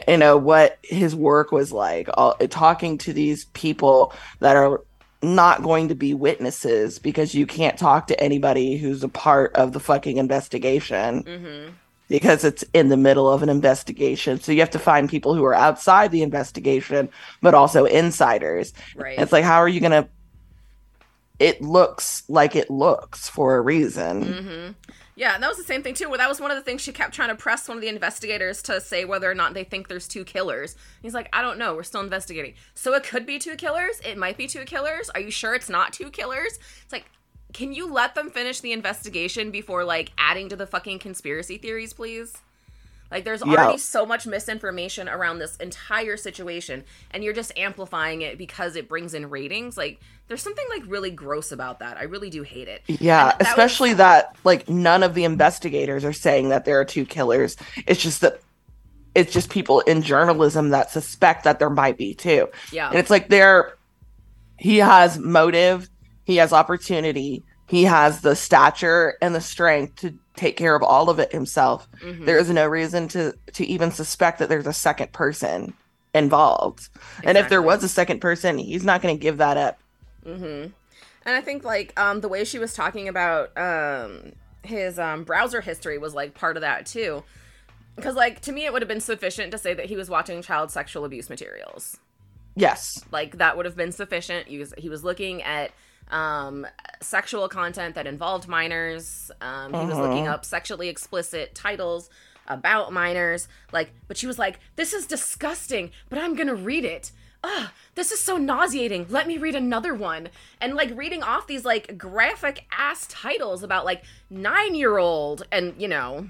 [SPEAKER 3] You know what his work was like, all, talking to these people that are not going to be witnesses because you can't talk to anybody who's a part of the fucking investigation
[SPEAKER 2] mm-hmm.
[SPEAKER 3] because it's in the middle of an investigation. So you have to find people who are outside the investigation, but also insiders.
[SPEAKER 2] Right.
[SPEAKER 3] It's like, how are you going to? It looks like it looks for a reason.
[SPEAKER 2] Mm-hmm. Yeah, and that was the same thing too. Where that was one of the things she kept trying to press one of the investigators to say whether or not they think there's two killers. He's like, I don't know. We're still investigating. So it could be two killers. It might be two killers. Are you sure it's not two killers? It's like, can you let them finish the investigation before like adding to the fucking conspiracy theories, please? Like, there's
[SPEAKER 3] Yeah.
[SPEAKER 2] already so much misinformation around this entire situation, and you're just amplifying it because it brings in ratings. Like, there's something like really gross about that. I really do hate it.
[SPEAKER 3] Yeah,
[SPEAKER 2] that was-
[SPEAKER 3] especially that like none of the investigators are saying that there are two killers. It's just that it's just people in journalism that suspect that there might be two.
[SPEAKER 2] Yeah.
[SPEAKER 3] And it's like there he has motive, he has opportunity, he has the stature and the strength to take care of all of it himself.
[SPEAKER 2] Mhm.
[SPEAKER 3] There is no reason to to even suspect that there's a second person involved. And if there was a second person, he's not going to give that up.
[SPEAKER 2] Mm-hmm. And I think like um the way she was talking about um his um browser history was like part of that too. Because like to me it would have been sufficient to say that he was watching child sexual abuse materials.
[SPEAKER 3] Yes.
[SPEAKER 2] Like that would have been sufficient. He was he was looking at um sexual content that involved minors. Um he was looking up sexually explicit titles about minors. Like but she was like this is disgusting, but I'm going to read it. Ugh, this is so nauseating. Let me read another one. And like reading off these like graphic ass titles about like 9-year-old and, you know,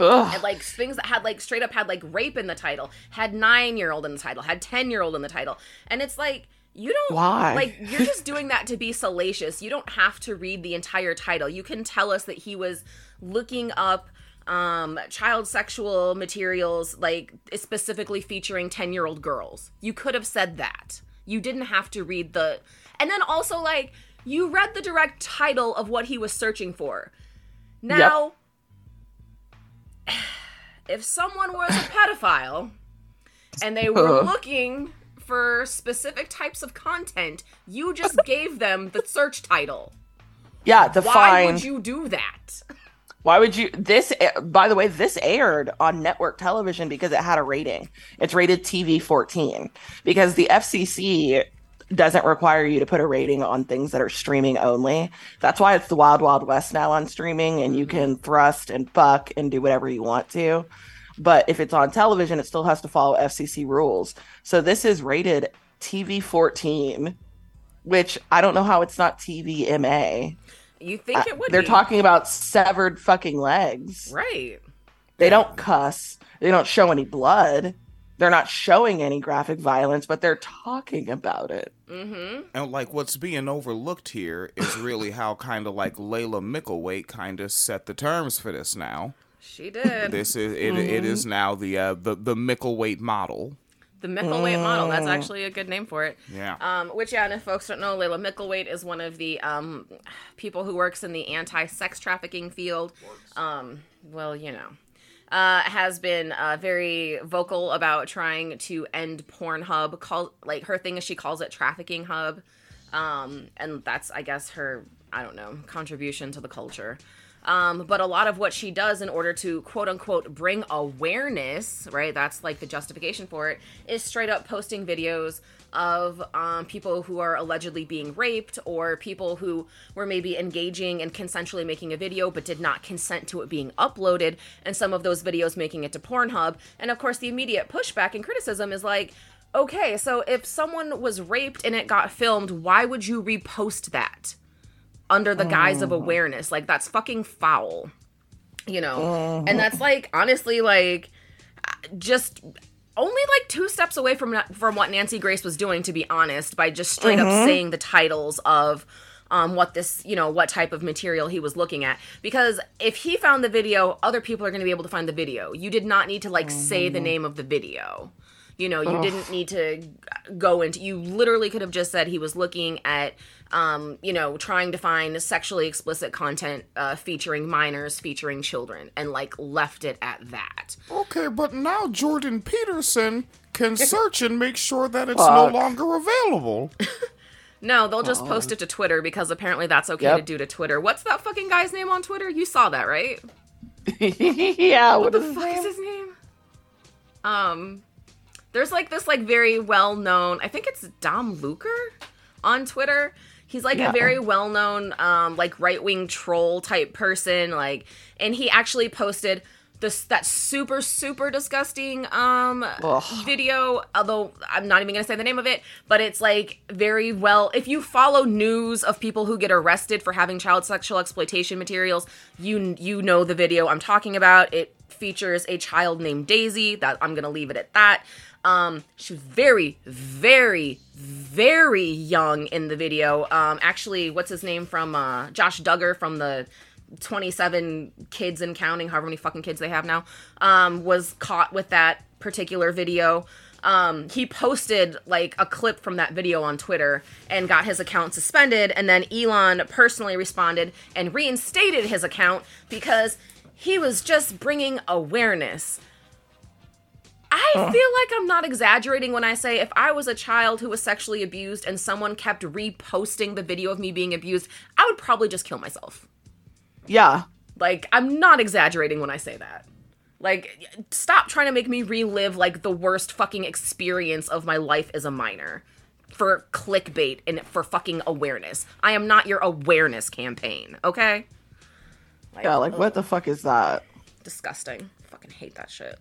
[SPEAKER 3] Ugh.
[SPEAKER 2] and like things that had like straight up had like rape in the title, had nine year old in the title, had ten year old in the title, and it's like you don't
[SPEAKER 3] Why?
[SPEAKER 2] like you're just doing that to be salacious. You don't have to read the entire title. You can tell us that he was looking up um child sexual materials like specifically featuring 10 year old girls you could have said that you didn't have to read the and then also like you read the direct title of what he was searching for now if someone was a pedophile and they were looking for specific types of content, you just gave them the search title.
[SPEAKER 3] Yeah, the
[SPEAKER 2] Why would you do that?
[SPEAKER 3] Why would you? This, by the way, this aired on network television because it had a rating. It's rated TV 14 because the FCC doesn't require you to put a rating on things that are streaming only. That's why it's the Wild Wild West now on streaming, and you mm-hmm. can thrust and fuck and do whatever you want to. But if it's on television, it still has to follow FCC rules. So this is rated TV 14, which I don't know how it's not TVMA.
[SPEAKER 2] You think it would?
[SPEAKER 3] Uh, They're
[SPEAKER 2] be.
[SPEAKER 3] talking about severed fucking legs.
[SPEAKER 2] right.
[SPEAKER 3] They don't cuss. They don't show any blood. They're not showing any graphic violence, but they're talking about it.
[SPEAKER 2] Mm-hmm.
[SPEAKER 1] And like what's being overlooked here is really how kind of like Laila Mickelwait kind of set the terms for this now.
[SPEAKER 2] She did.
[SPEAKER 1] This is it, it is now the uh, the the Mickelwait model.
[SPEAKER 2] The Mickelwait model. That's actually a good name for it.
[SPEAKER 1] Yeah.
[SPEAKER 2] Um, which, yeah, and if folks don't know, Laila Mickelwait is one of the um, people who works in the anti-sex trafficking field. Um, well, you know, uh, has been uh, very vocal about trying to end Pornhub. Call like her thing is she calls it trafficking hub, um, and that's I guess her I don't know contribution to the culture. Um, but a lot of what she does in order to quote unquote bring awareness, right? That's like the justification for it, is straight up posting videos of um, people who are allegedly being raped or people who were maybe engaging and consensually making a video but did not consent to it being uploaded, and some of those videos making it to Pornhub. And of course, the immediate pushback and criticism is like, okay, so if someone was raped and it got filmed, why would you repost that? Under the guise of mm. awareness. Like that's fucking foul. You know. And mm-hmm. that's like honestly like just only like two steps away from from what Nancy Grace was doing to be honest by just straight up mm-hmm. saying the titles of um, what this, you know, what type of material he was looking at. Because if he found the video, other people are going to be able to find the video. You did not need to like say the mm-hmm. name of the video. You know, you didn't need to go into. You literally could have just said he was looking at, um, you know, trying to find sexually explicit content uh, featuring minors, featuring children, and like left it at that.
[SPEAKER 1] Okay, but now Jordan Peterson can search and make sure that it's no longer available.
[SPEAKER 2] No, they'll just post it to Twitter because apparently that's okay
[SPEAKER 3] Yep.
[SPEAKER 2] to do to Twitter. What's that fucking guy's name on Twitter? You saw that, right?
[SPEAKER 3] yeah, what
[SPEAKER 2] What
[SPEAKER 3] is
[SPEAKER 2] the fuck
[SPEAKER 3] name?
[SPEAKER 2] is his name? Um, there's like this like very well known. I think it's Dom Lucre on Twitter. He's like
[SPEAKER 3] Yeah.
[SPEAKER 2] a very well known um like right wing troll type person. Like, and he actually posted this that super super disgusting um
[SPEAKER 3] Ugh.
[SPEAKER 2] video although i'm not even gonna say the name of it but it's like very well if you follow news of people who get arrested for having child sexual exploitation materials you you know the video i'm talking about it features a child named daisy that i'm gonna leave it at that um she was very very very young in the video um actually what's his name from uh josh duggar from the 27 kids and counting, however many fucking kids they have now, um, was caught with that particular video. Um, he posted like a clip from that video on Twitter and got his account suspended. And then Elon personally responded and reinstated his account because he was just bringing awareness. I feel like I'm not exaggerating when I say if I was a child who was sexually abused and someone kept reposting the video of me being abused, I would probably just kill myself.
[SPEAKER 3] Yeah.
[SPEAKER 2] Like, I'm not exaggerating when I say that. Like, stop trying to make me relive, like, the worst fucking experience of my life as a minor for clickbait and for fucking awareness. I am not your awareness campaign, okay? Like,
[SPEAKER 3] Yeah, like what the fuck is that?
[SPEAKER 2] disgusting. Fucking hate that shit.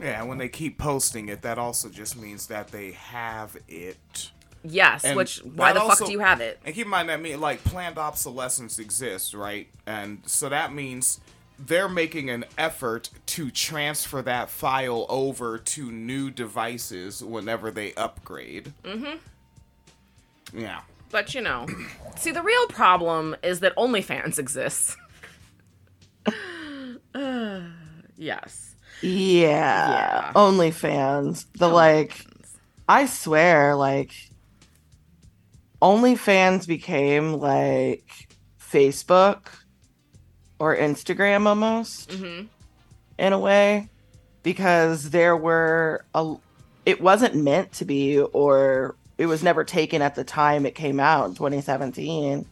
[SPEAKER 1] Yeah, when they keep posting it, that also just means that they have it.
[SPEAKER 2] Yes,
[SPEAKER 1] And
[SPEAKER 2] which, why the
[SPEAKER 1] also-
[SPEAKER 2] fuck do you have it?
[SPEAKER 1] And keep in mind that mean like planned obsolescence exists, right? And so that means they're making an effort to transfer that file over to new devices whenever they upgrade. Mm-hmm. Yeah.
[SPEAKER 2] But you know, see, the real problem is that OnlyFans exists. Uh, yes.
[SPEAKER 3] Yeah.
[SPEAKER 2] Yeah.
[SPEAKER 3] OnlyFans. The like I swear, like OnlyFans became like Facebook or Instagram almost
[SPEAKER 2] Mhm.
[SPEAKER 3] in a way because there were a it wasn't meant to be or it was never taken at the time it came out in 2017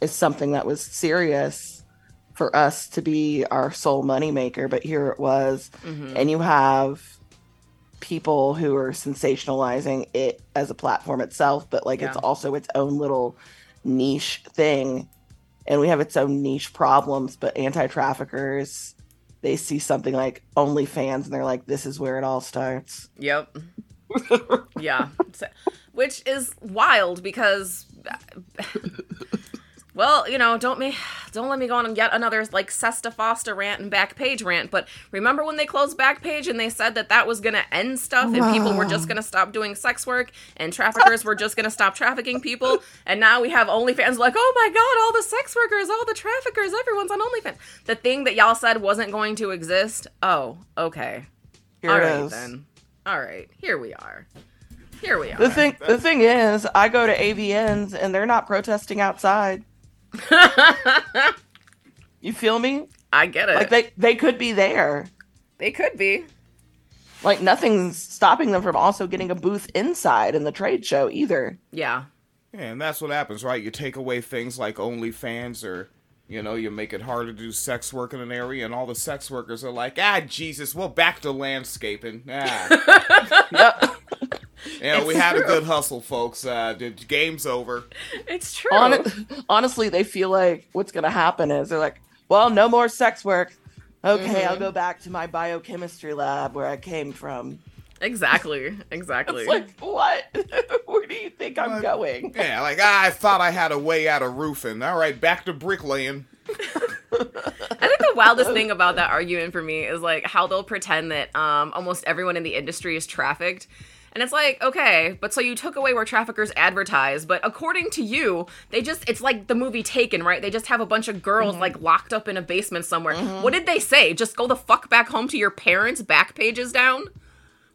[SPEAKER 3] is something that was serious for us to be our sole moneymaker, but here it was.
[SPEAKER 2] Mhm.
[SPEAKER 3] And you have people who are sensationalizing it as a platform itself, but like it's also its own little niche thing. And we have its own niche problems, but anti traffickers, they see something like OnlyFans and they're like, this is where it all starts.
[SPEAKER 2] Yep. yeah. Which is wild because well, you know, don't me don't let me go on yet another like Sesta Fosta rant and Backpage rant, but remember when they closed Backpage and they said that that was going to end stuff and people were just going to stop doing sex work and traffickers were just going to stop trafficking people and now we have OnlyFans like, "Oh my god, all the sex workers, all the traffickers, everyone's on OnlyFans." The thing that y'all said wasn't going to exist. Oh, okay.
[SPEAKER 3] Here
[SPEAKER 2] All
[SPEAKER 3] it
[SPEAKER 2] right
[SPEAKER 3] is.
[SPEAKER 2] then. All right, here we are. Here we are.
[SPEAKER 3] The thing, the thing is, I go to AVNs and they're not protesting outside. You feel me?
[SPEAKER 2] I get it.
[SPEAKER 3] Like they, they could be there.
[SPEAKER 2] they could be.
[SPEAKER 3] Like nothing's stopping them from also getting a booth inside in the trade show either.
[SPEAKER 2] Yeah.
[SPEAKER 1] Yeah, and that's what happens, right? You take away things like OnlyFans or, you know, you make it harder to do sex work in an area, and all the sex workers are like, ah, Jesus, well, back to landscaping. Ah.
[SPEAKER 3] Yep.
[SPEAKER 1] Yeah, we
[SPEAKER 2] It's
[SPEAKER 1] had a good hustle, folks. Uh, the game's over.
[SPEAKER 2] It's true.
[SPEAKER 3] Hon- honestly, they feel like what's gonna happen is they're like, well, no more sex work. Okay, I'll
[SPEAKER 2] Mhm.
[SPEAKER 3] go back to my biochemistry lab where I came from.
[SPEAKER 2] exactly. Exactly.
[SPEAKER 3] It's like, what? where do you think I'm
[SPEAKER 1] What?
[SPEAKER 3] going?
[SPEAKER 1] Yeah, like, I thought I had a way out of roofing. All right, back to bricklaying.
[SPEAKER 2] I think the wildest thing about that argument for me is like how they'll pretend that um, almost everyone in the industry is trafficked. And it's like, okay, but so you took away where traffickers advertise, but according to you, they just, it's like the movie Taken, right? They just have a bunch of girls
[SPEAKER 3] Mm-hmm.
[SPEAKER 2] like locked up in a basement somewhere. What did they say? Just go the fuck back home to your parents, back pages down?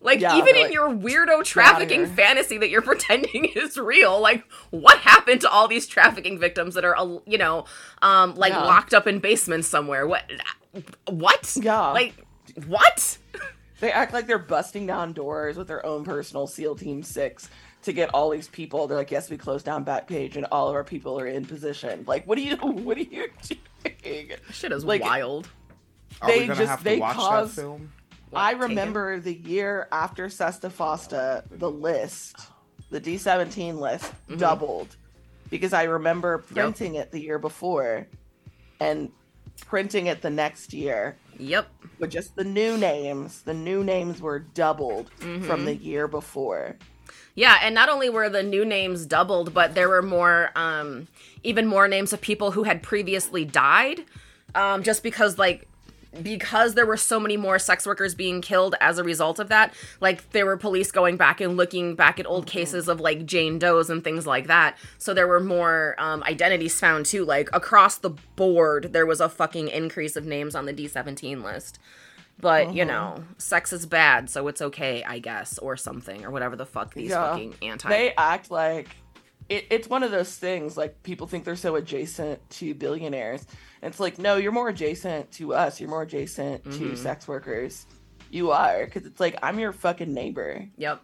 [SPEAKER 2] Like,
[SPEAKER 3] Yeah,
[SPEAKER 2] even in
[SPEAKER 3] like,
[SPEAKER 2] your weirdo trafficking fantasy that you're pretending is real, like, what happened to all these trafficking victims that are, you know, um, like
[SPEAKER 3] Yeah.
[SPEAKER 2] locked up in basements somewhere? What? What?
[SPEAKER 3] Yeah.
[SPEAKER 2] Like, what?
[SPEAKER 3] They act like they're busting down doors with their own personal SEAL Team Six to get all these people. They're like, yes, we closed down Backpage, and all of our people are in position. Like, what are you? What are you doing?
[SPEAKER 2] Shit is
[SPEAKER 3] Like,
[SPEAKER 2] wild.
[SPEAKER 1] Are
[SPEAKER 3] They
[SPEAKER 1] we
[SPEAKER 3] just-
[SPEAKER 1] have to
[SPEAKER 3] they
[SPEAKER 1] watch
[SPEAKER 3] cause-
[SPEAKER 1] that film?
[SPEAKER 3] I
[SPEAKER 2] Taken?
[SPEAKER 3] remember the year after Sesta Fosta, the list, the D17 list
[SPEAKER 2] Mhm.
[SPEAKER 3] doubled because I remember printing it the year before and printing it the next year
[SPEAKER 2] Yep.
[SPEAKER 3] But just the new names. The new names were doubled
[SPEAKER 2] Mm-hmm.
[SPEAKER 3] from the year before.
[SPEAKER 2] Yeah, and not only were the new names doubled, but there were more, um, even more names of people who had previously died, um, just because like because there were so many more sex workers being killed as a result of that like there were police going back and looking back at old cases of like jane does and things like that so there were more um, identities found too like across the board there was a fucking increase of names on the d17 list but you
[SPEAKER 3] Uh-huh.
[SPEAKER 2] know sex is bad so it's okay i guess or something or whatever the fuck these
[SPEAKER 3] Yeah.
[SPEAKER 2] fucking anti
[SPEAKER 3] They act like it, it's one of those things like people think they're so adjacent to billionaires. And it's like, no, you're more adjacent to us. You're more adjacent to
[SPEAKER 2] Mhm.
[SPEAKER 3] sex workers. You are. Because it's like, I'm your fucking neighbor.
[SPEAKER 2] yep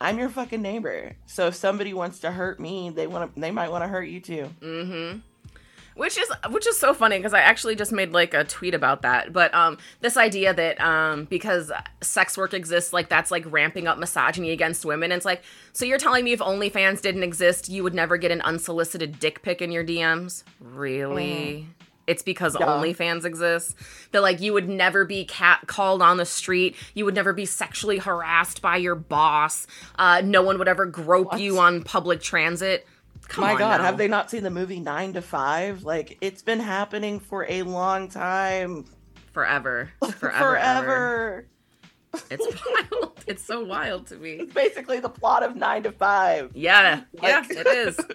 [SPEAKER 3] I'm your fucking neighbor. So if somebody wants to hurt me, they want to. They might want to hurt you too.
[SPEAKER 2] Mm-hmm. Which is which is so funny because I actually just made like a tweet about that. But um, this idea that um, because sex work exists, like that's like ramping up misogyny against women. And it's like, so you're telling me if OnlyFans didn't exist, you would never get an unsolicited dick pic in your DMs? Really? It's because
[SPEAKER 3] Yeah.
[SPEAKER 2] OnlyFans exists. That like you would never be cat called on the street. You would never be sexually harassed by your boss. Uh, no one would ever grope
[SPEAKER 3] What?
[SPEAKER 2] you on public transit. Come
[SPEAKER 3] My God,
[SPEAKER 2] now.
[SPEAKER 3] have they not seen the movie Nine to Five? Like it's been happening for a long time,
[SPEAKER 2] forever, forever,
[SPEAKER 3] forever.
[SPEAKER 2] It's wild. It's so wild to me.
[SPEAKER 3] It's basically the plot of Nine to Five.
[SPEAKER 2] Yeah, yeah, it is.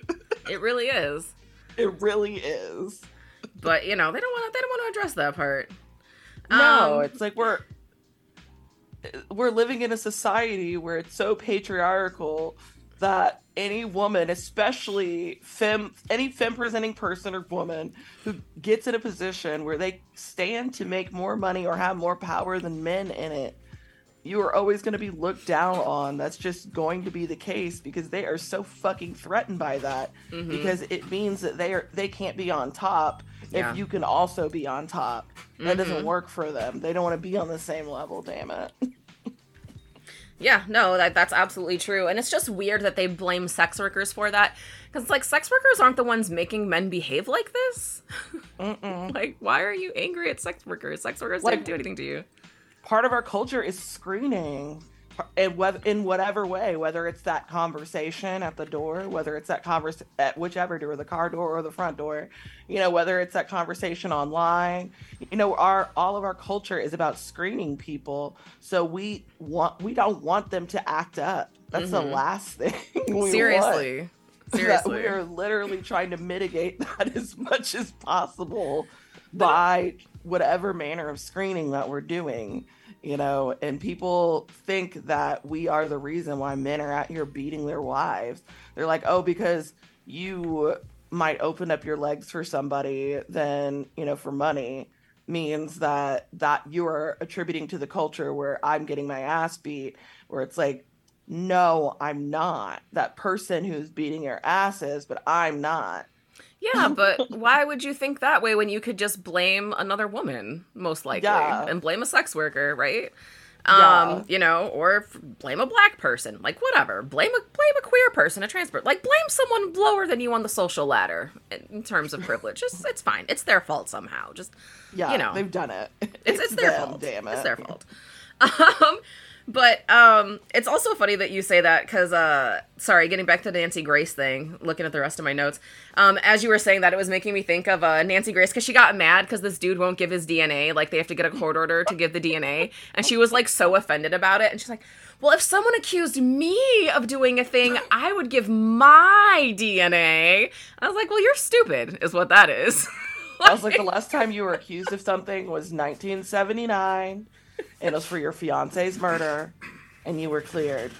[SPEAKER 2] It really is.
[SPEAKER 3] It really is.
[SPEAKER 2] But you know, they don't want to. They don't want to address that part.
[SPEAKER 3] No,
[SPEAKER 2] Um,
[SPEAKER 3] it's like we're we're living in a society where it's so patriarchal that any woman, especially femme, any fem presenting person or woman who gets in a position where they stand to make more money or have more power than men in it, you are always going to be looked down on. That's just going to be the case because they are so fucking threatened by that
[SPEAKER 2] Mhm.
[SPEAKER 3] because it means that they are they can't be on top
[SPEAKER 2] Yeah.
[SPEAKER 3] if you can also be on top. That doesn't
[SPEAKER 2] Mhm.
[SPEAKER 3] work for them. They don't want to be on the same level, damn it.
[SPEAKER 2] Yeah, no, that that's absolutely true. And it's just weird that they blame sex workers for that. Because it's like sex workers aren't the ones making men behave like this.
[SPEAKER 3] Mm-mm.
[SPEAKER 2] like, why are you angry at sex workers? Sex workers
[SPEAKER 3] Like-
[SPEAKER 2] didn't do anything to you.
[SPEAKER 3] Part of our culture is screening in, whether, in whatever way, whether it's that conversation at the door, whether it's that convers at whichever door, the car door or the front door, you know, whether it's that conversation online, you know, our all of our culture is about screening people. So we want we don't want them to act up. That's the
[SPEAKER 2] Mhm.
[SPEAKER 3] last thing we want.
[SPEAKER 2] Seriously.
[SPEAKER 3] that
[SPEAKER 2] Seriously.
[SPEAKER 3] we are literally trying to mitigate that as much as possible by whatever manner of screening that we're doing you know and people think that we are the reason why men are out here beating their wives. They're like oh because you might open up your legs for somebody then you know for money means that that you are attributing to the culture where i'm getting my ass beat where it's like no i'm not. That person who's beating your asses, but i'm not
[SPEAKER 2] Yeah, but why would you think that way when you could just blame another woman, most likely,
[SPEAKER 3] Yeah.
[SPEAKER 2] and blame a sex worker, right?
[SPEAKER 3] Yeah.
[SPEAKER 2] Um, you know, or f- blame a black person, like whatever. Blame a blame a queer person, a trans person, like blame someone lower than you on the social ladder in, terms of privilege. Just it's fine. It's their fault somehow. Just
[SPEAKER 3] yeah
[SPEAKER 2] You know.
[SPEAKER 3] they've done it
[SPEAKER 2] it's, it's their
[SPEAKER 3] them,
[SPEAKER 2] fault.
[SPEAKER 3] damn it
[SPEAKER 2] It's their fault. Um, but um, it's also funny that you say that because, uh, sorry, getting back to the Nancy Grace thing, looking at the rest of my notes. Um, as you were saying that, it was making me think of uh, Nancy Grace because she got mad because this dude won't give his DNA. Like they have to get a court order to give the DNA, and she was like so offended about it. And she's like, "Well, if someone accused me of doing a thing, I would give my DNA." I was like, "Well, you're stupid," is what that is.
[SPEAKER 3] I was like, the last time you were accused of something was 1979, and it was for your fiance's murder, and you were cleared.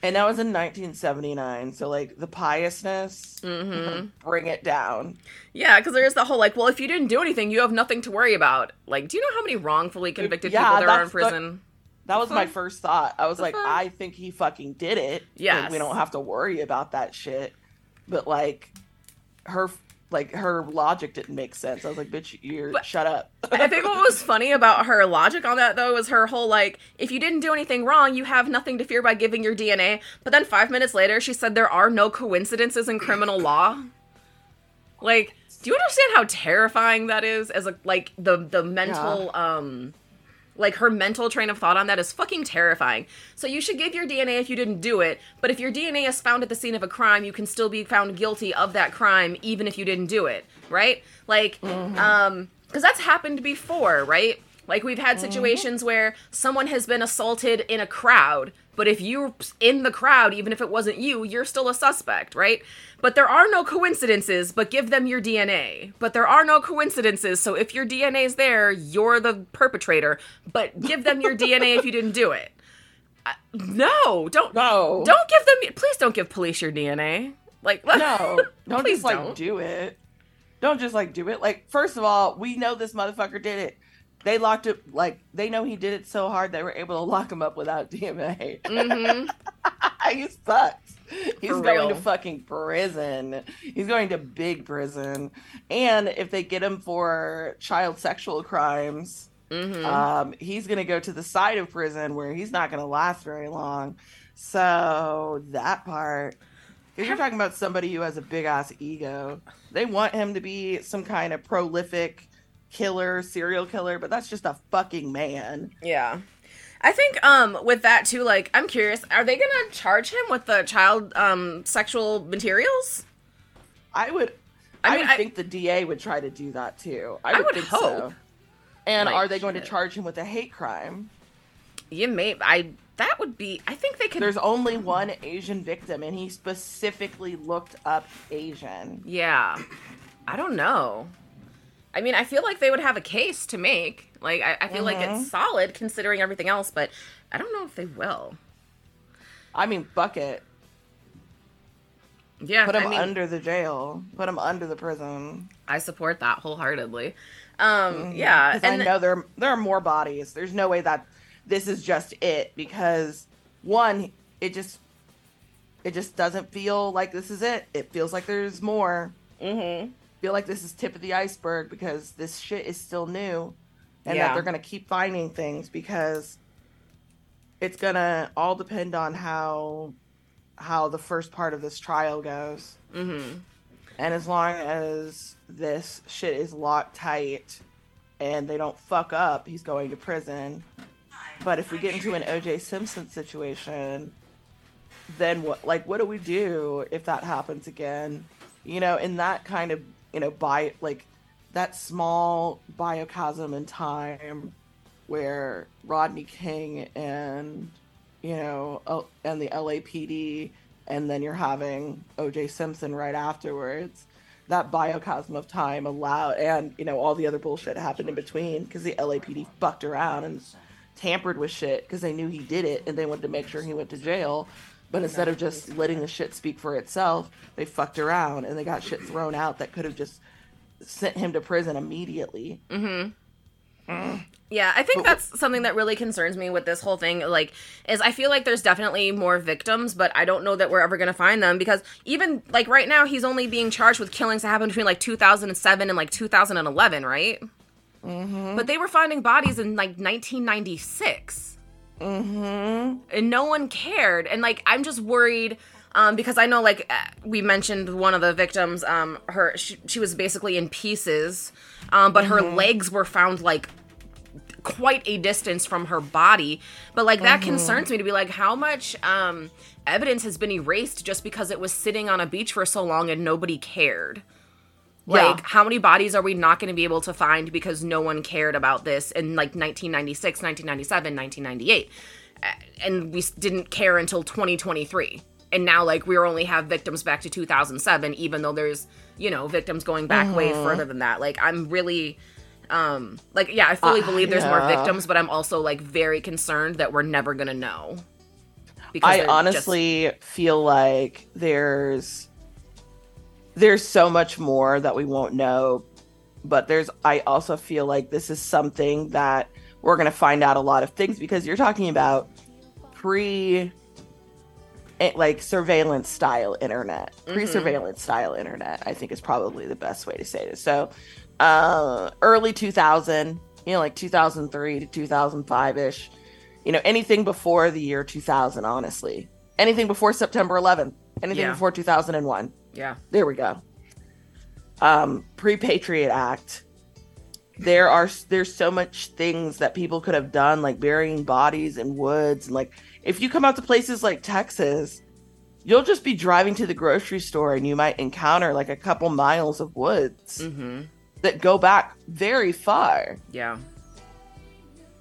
[SPEAKER 3] And that was in 1979, so like the piousness,
[SPEAKER 2] mm-hmm.
[SPEAKER 3] bring it down.
[SPEAKER 2] Yeah, because there's the whole like, well, if you didn't do anything, you have nothing to worry about. Like, do you know how many wrongfully convicted
[SPEAKER 3] Yeah,
[SPEAKER 2] people there are in
[SPEAKER 3] that's the-
[SPEAKER 2] prison?
[SPEAKER 3] That was my first thought. I was
[SPEAKER 2] The
[SPEAKER 3] like? I think he fucking did it. Yeah.
[SPEAKER 2] Yes.
[SPEAKER 3] we don't have to worry about that shit. But like, her like her logic didn't make sense. I was like, bitch, you're
[SPEAKER 2] But-
[SPEAKER 3] shut up.
[SPEAKER 2] I think what was funny about her logic on that though was her whole like, if you didn't do anything wrong, you have nothing to fear by giving your DNA. But then five minutes later, she said there are no coincidences in criminal law. Like, do you understand how terrifying that is? As a like the the mental um like her mental train of thought on that is fucking terrifying. So you should give your DNA if you didn't do it, but if your DNA is found at the scene of a crime, you can still be found guilty of that crime even if you didn't do it, right? Like um cuz that's happened before, right? Like we've had situations where someone has been assaulted in a crowd, but if you're in the crowd even if it wasn't you, you're still a suspect, right? But there are no coincidences, but give them your DNA. But there are no coincidences, so if your DNA is there, you're the perpetrator, but give them your DNA if you didn't do it. I- No, don't
[SPEAKER 3] No,
[SPEAKER 2] don't give them please don't give police your DNA. Like
[SPEAKER 3] no, don't
[SPEAKER 2] Please
[SPEAKER 3] just like
[SPEAKER 2] don't.
[SPEAKER 3] do it. Don't just like do it. Like, first of all, we know this motherfucker did it. They locked it like they know he did it so hard they were able to lock him up without DNA.
[SPEAKER 2] Mhm.
[SPEAKER 3] he sucks. He's
[SPEAKER 2] For
[SPEAKER 3] going to fucking prison. He's going to big prison. And if they get him for child sexual crimes,
[SPEAKER 2] Mhm.
[SPEAKER 3] um, he's going to go to the side of prison where he's not going to last very long. So that part, because you're talking about somebody who has a big ass ego, they want him to be some kind of prolific killer, serial killer, but that's just a fucking man.
[SPEAKER 2] Yeah. I think um with that too, like I'm curious, are they gonna charge him with the child um sexual materials?
[SPEAKER 3] I would,
[SPEAKER 2] I
[SPEAKER 3] I,
[SPEAKER 2] mean,
[SPEAKER 3] would
[SPEAKER 2] I-
[SPEAKER 3] think the DA would try to do that too. I
[SPEAKER 2] I
[SPEAKER 3] would,
[SPEAKER 2] would
[SPEAKER 3] think
[SPEAKER 2] hope.
[SPEAKER 3] so. And
[SPEAKER 2] Like,
[SPEAKER 3] are they going to charge him with a hate crime?
[SPEAKER 2] You may I that would be I think they could
[SPEAKER 3] There's only one Asian victim, and he specifically looked up Asian.
[SPEAKER 2] Yeah. I don't know. I mean, I feel like they would have a case to make. Like I, I feel like
[SPEAKER 3] Mhm.
[SPEAKER 2] it's solid considering everything else, but I don't know if they will.
[SPEAKER 3] I mean, bucket.
[SPEAKER 2] Yeah,
[SPEAKER 3] Put him
[SPEAKER 2] I mean,
[SPEAKER 3] under the jail. Put him under the prison.
[SPEAKER 2] I support that wholeheartedly. Um, yeah, and
[SPEAKER 3] I know there there are more bodies. There's no way that this is just it because one, it just it just doesn't feel like this is it. It feels like there's more.
[SPEAKER 2] Mm-hmm.
[SPEAKER 3] Feel like this is tip of the iceberg because this shit is still new, and
[SPEAKER 2] Yeah.
[SPEAKER 3] that they're gonna keep finding things because it's gonna all depend on how how the first part of this trial goes.
[SPEAKER 2] Mm-hmm.
[SPEAKER 3] And as long as this shit is locked tight and they don't fuck up, he's going to prison. But if we get into an OJ Simpson situation, then what like what do we do if that happens again? You know, in that kind of, you know, by like that small biocosm in time where Rodney King and you know, and the LAPD, and then you're having OJ Simpson right afterwards. That biocosm of time allowed, and you know, all the other bullshit happened in between because the LAPD fucked around and tampered with shit because they knew he did it and they wanted to make sure he went to jail. But instead of just letting the shit speak for itself, they fucked around and they got shit thrown out that could have just sent him to prison immediately.
[SPEAKER 2] Yeah, I think that's something that really concerns me with this whole thing. Like, is I feel like there's definitely more victims, but I don't know that we're ever gonna find them because even like right now, he's only being charged with killings that happened between like 2007 and like 2011, right? Mm-hmm. But they were finding bodies in like 1996.
[SPEAKER 3] Mm-hmm.
[SPEAKER 2] and no one cared. And like i'm just worried um because i know like uh, we mentioned one of the victims um her she, she was basically in pieces um but her legs were found like quite a distance from her body. But like that concerns me to be like how much um evidence has been erased just because it was sitting on a beach for so long and nobody cared
[SPEAKER 3] Yeah.
[SPEAKER 2] like how many bodies are we not going to be able to find because no one cared about this in like 1996 1997 1998 Uh, and we didn't care until 2023 and now like we only have victims back to 2007 even though there's you know victims going back way further than that. Like i'm really um like yeah i fully
[SPEAKER 3] Uh,
[SPEAKER 2] believe there's more victims but i'm also like very concerned that we're never gonna know. Because
[SPEAKER 3] I
[SPEAKER 2] they're just-
[SPEAKER 3] honestly feel like there's there's so much more that we won't know, but there's I also feel like this is something that we're going to find out a lot of things because you're talking about pre eh, like surveillance style internet. Pre-surveillance style internet, I think is probably the best way to say this. So, uh early 2000, you know like 2003 to 2005ish you know anything before the year 2000 honestly anything before september 11th anything
[SPEAKER 2] Yeah.
[SPEAKER 3] before 2001
[SPEAKER 2] yeah.
[SPEAKER 3] There we go. Um pre-patriot act there are there's so much things that people could have done like burying bodies in woods and like if you come out to places like texas you'll just be driving to the grocery store and you might encounter like a couple miles of woods
[SPEAKER 2] mm-hmm.
[SPEAKER 3] that go back very far.
[SPEAKER 2] Yeah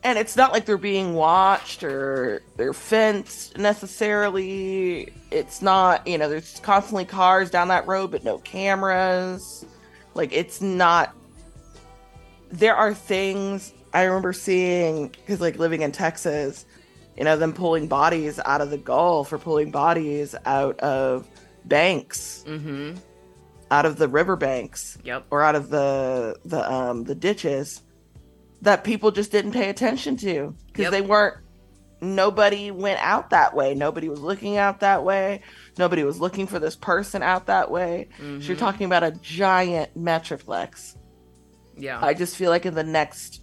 [SPEAKER 3] and it's not like they're being watched or they're fenced necessarily. It's not, you know, there's constantly cars down that road, but no cameras. Like, it's not. There are things I remember seeing, because, like, living in Texas, you know, them pulling bodies out of the Gulf or pulling bodies out of banks,
[SPEAKER 2] mm-hmm
[SPEAKER 3] out of the riverbanks
[SPEAKER 2] yep
[SPEAKER 3] or out of the the um the ditches that people just didn't pay attention to because
[SPEAKER 2] Yep.
[SPEAKER 3] they weren't nobody went out that way. Nobody was looking out that way. Nobody was looking for this person out that way. So you're
[SPEAKER 2] Mhm.
[SPEAKER 3] talking about a giant metroplex
[SPEAKER 2] yeah.
[SPEAKER 3] I just feel like in the next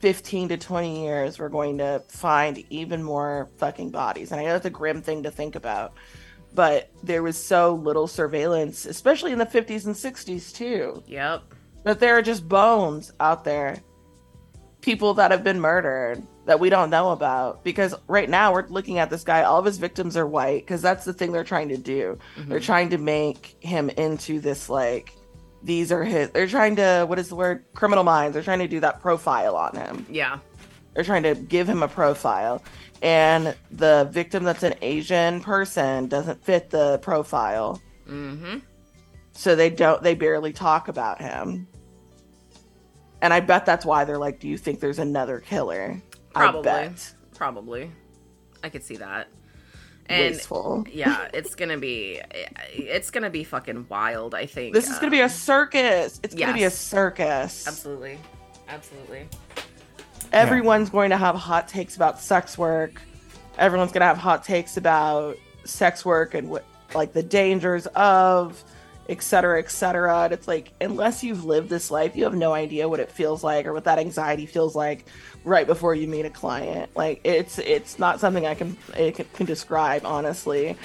[SPEAKER 3] 15 to 20 years we're going to find even more fucking bodies. And i know that's a grim thing to think about but there was so little surveillance especially in the 50s and 60s too
[SPEAKER 2] yep.
[SPEAKER 3] that there are just bones out there people that have been murdered that we don't know about. Because right now we're looking at this guy all of his victims are white because that's the thing they're trying to do. They're trying to make him into this like these are his they're trying to what is the word? Criminal minds. They're trying to do that profile on him.
[SPEAKER 2] Yeah.
[SPEAKER 3] They're trying to give him a profile. And the victim that's an asian person doesn't fit the profile.
[SPEAKER 2] Mm-hmm.
[SPEAKER 3] So they don't they barely talk about him and i bet that's why they're like do you think there's another killer
[SPEAKER 2] Probably.
[SPEAKER 3] I bet.
[SPEAKER 2] Probably. I could see that. And
[SPEAKER 3] wasteful
[SPEAKER 2] yeah, it's gonna be it's gonna be fucking wild, I think.
[SPEAKER 3] this is gonna be a
[SPEAKER 2] Um,
[SPEAKER 3] circus it's gonna be a circus
[SPEAKER 2] Absolutely. Absolutely.
[SPEAKER 3] everyone's going to have hot takes about sex work. Everyone's going to have hot takes about sex work and what like the dangers of et cetera, et cetera. And it's like, unless you've lived this life, you have no idea what it feels like or what that anxiety feels like right before you meet a client. Like it's it's not something I can it can, can describe honestly,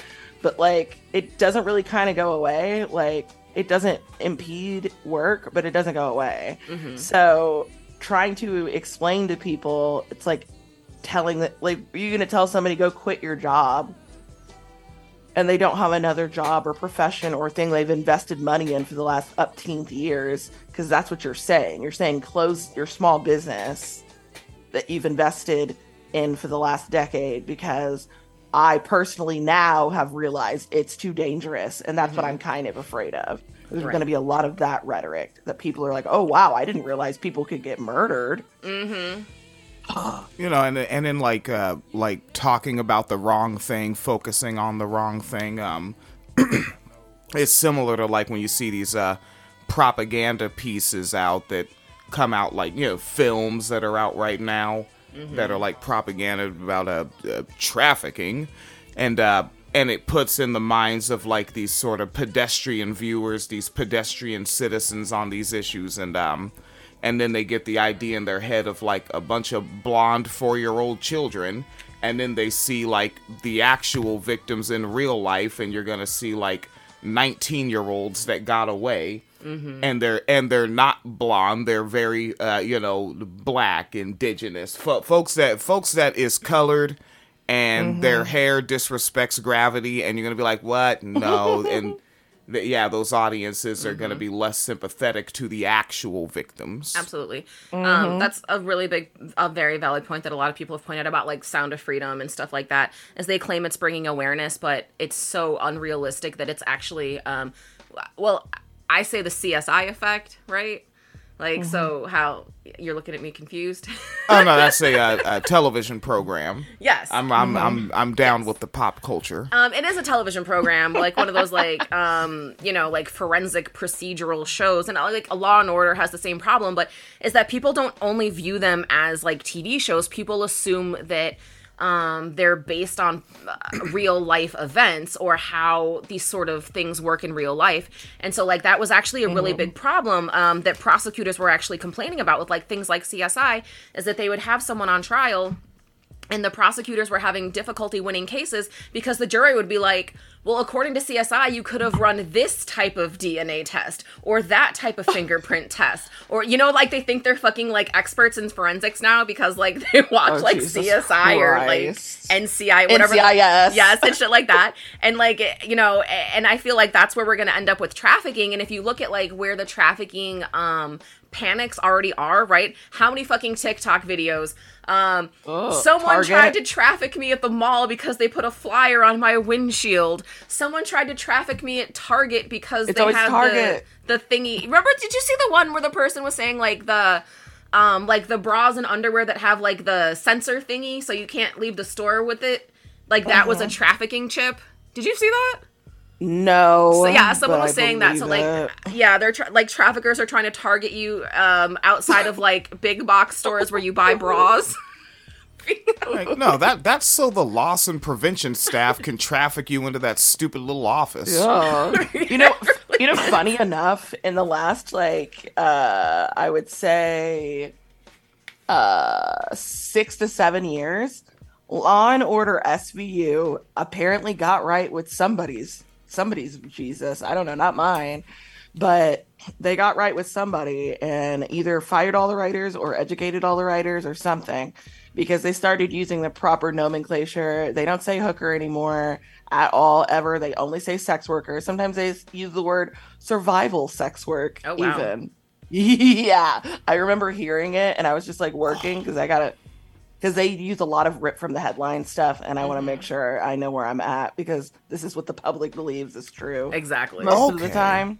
[SPEAKER 3] but like it doesn't really kind of go away. Like it doesn't impede work, but it doesn't go away. Mm-hmm. So trying to explain to people, it's like telling that like you're gonna tell somebody go quit your job and they don't have another job or profession or thing they've invested money in for the last upteenth years because that's what you're saying. You're saying close your small business that you've invested in for the last decade because i personally now have realized it's too dangerous and that's what mm-hmm. i'm kind of afraid of. There's
[SPEAKER 2] Right.
[SPEAKER 3] going to be a lot of that rhetoric that people are like oh wow i didn't realize people could get murdered mm-hmm.
[SPEAKER 1] you know and and then like uh like talking about the wrong thing focusing on the wrong thing um it's similar to like when you see these uh propaganda pieces out that come out like you know films that are out right now that are like propaganda about uh, uh trafficking. And uh and it puts in the minds of like these sort of pedestrian viewers these pedestrian citizens on these issues. And um and then they get the idea in their head of like a bunch of blonde four year old children and then they see like the actual victims in real life and you're gonna see like 19 year olds that got away. And they're and they're not blonde they're very uh you know black indigenous. Fo- folks that folks that is colored and their hair disrespects gravity and you're gonna be like what? No. And th- yeah those audiences are gonna be less sympathetic to the actual victims
[SPEAKER 2] Absolutely. Um, that's a really big, a very valid point that a lot of people have pointed about, like Sound of Freedom and stuff like that, as they claim it's bringing awareness, but it's so unrealistic that it's actually, um, well, I say the CSI effect, right? Like, so how you're looking at me confused?
[SPEAKER 1] oh no that's a, uh a television program
[SPEAKER 2] yes.
[SPEAKER 1] i'm i'm i'm, I'm down with the pop culture
[SPEAKER 2] Um, it is a television program, like one of those like um, you know, like forensic procedural shows, and uh, like a Law and Order has the same problem, but is that people don't only view them as like TV shows. People assume that um, they're based on uh, real life events or how these sort of things work in real life, and so like that was actually a really big problem um, that prosecutors were actually complaining about with like things like CSI, is that they would have someone on trial and the prosecutors were having difficulty winning cases because the jury would be like, well, according to CSI, you could have run this type of DNA test or that type of fingerprint test. Or, you know, like they think they're fucking like experts in forensics now because like they watch
[SPEAKER 3] Oh,
[SPEAKER 2] like
[SPEAKER 3] Jesus
[SPEAKER 2] CSI or like NCI, whatever.
[SPEAKER 3] NCIS.
[SPEAKER 2] Yes, and shit like that. And like, you know, and I feel like that's where we're going to end up with trafficking. And if you look at like where the trafficking, um, panics already are, right? How many fucking TikTok videos? Um,
[SPEAKER 3] Ugh,
[SPEAKER 2] someone
[SPEAKER 3] Target.
[SPEAKER 2] tried to traffic me at the mall because they put a flyer on my windshield. Someone tried to traffic me at Target because
[SPEAKER 3] It's
[SPEAKER 2] they had
[SPEAKER 3] Target.
[SPEAKER 2] the the thingy. Remember? Did you see the one where the person was saying like the um like the bras and underwear that have like the sensor thingy so you can't leave the store with it? Like that was a
[SPEAKER 3] Uh-huh.
[SPEAKER 2] trafficking chip. Did you see that?
[SPEAKER 3] No.
[SPEAKER 2] So yeah, someone was
[SPEAKER 3] I
[SPEAKER 2] saying that. So like,
[SPEAKER 3] it.
[SPEAKER 2] yeah, they're tra- like traffickers are trying to target you um, outside of like big box stores where you buy bras.
[SPEAKER 1] Like, no, that that's so the loss and prevention staff can traffic you into that stupid little office.
[SPEAKER 3] Yeah. you know, you know, funny enough, in the last like uh I would say uh six to seven years, Law and Order SVU apparently got right with somebody's somebody's Jesus. I don't know, not mine. But they got right with somebody and either fired all the writers or educated all the writers or something because they started using the proper nomenclature. They don't say hooker anymore at all ever. They only say sex worker. Sometimes they use the word survival sex work
[SPEAKER 2] Oh, wow.
[SPEAKER 3] even. yeah. I remember hearing it and I was just like working because I got to because they use a lot of rip from the headline stuff and I want to make sure I know where I'm at because this is what the public believes is true
[SPEAKER 2] exactly.
[SPEAKER 3] most of the time.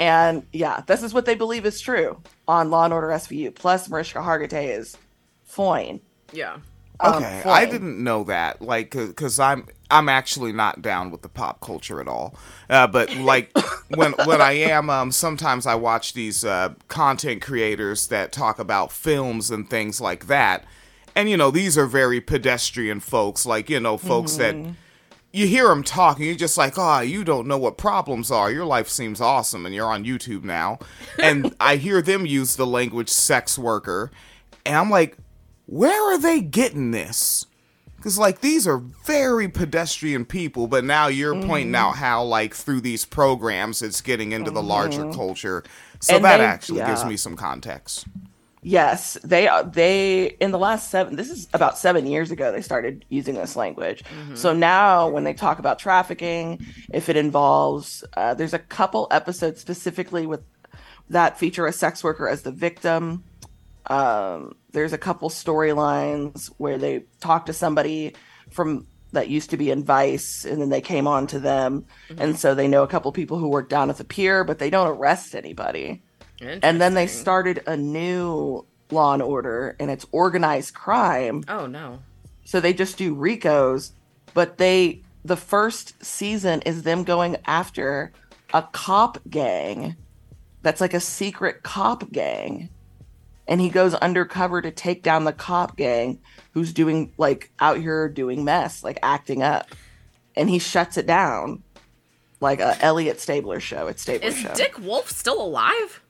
[SPEAKER 3] And yeah, this is what they believe is true on Law and Order SVU. Plus, Mariska Hargitay is fine.
[SPEAKER 2] Yeah.
[SPEAKER 3] um,
[SPEAKER 1] Okay, I didn't know that. Like, because I'm I'm actually not down with the pop culture at all. Uh, but like when when I am, um, sometimes I watch these uh, content creators that talk about films and things like that. And you know, these are very pedestrian folks. Like you know, folks that mm-hmm. you hear them talking, you're just like, oh, you don't know what problems are. Your life seems awesome, and you're on YouTube now. And I hear them use the language sex worker, and I'm like, where are they getting this? Because, like, these are very pedestrian people, but now you're pointing mm-hmm. out how, like, through these programs, it's getting into the larger mm-hmm. culture. So
[SPEAKER 3] And
[SPEAKER 1] that
[SPEAKER 3] they-
[SPEAKER 1] actually gives me some context.
[SPEAKER 3] Yes, they are. They in the last seven. This is about seven years ago. They started using this language. So now, when they talk about trafficking, if it involves, uh, there's a couple episodes specifically with that feature a sex worker as the victim. Um, there's a couple storylines where they talk to somebody from that used to be in Vice, and then they came on to them, and so they know a couple people who work down at the pier, but they don't arrest anybody and then they started a new law and order and it's organized crime.
[SPEAKER 2] Oh no.
[SPEAKER 3] so they just do ricos but they the first season is them going after a cop gang that's like a secret cop gang. And he goes undercover to take down the cop gang who's doing like out here doing mess like acting up. And he shuts it down like a elliot stabler show it's stabler
[SPEAKER 2] Is
[SPEAKER 3] show.
[SPEAKER 2] Dick Wolf still alive?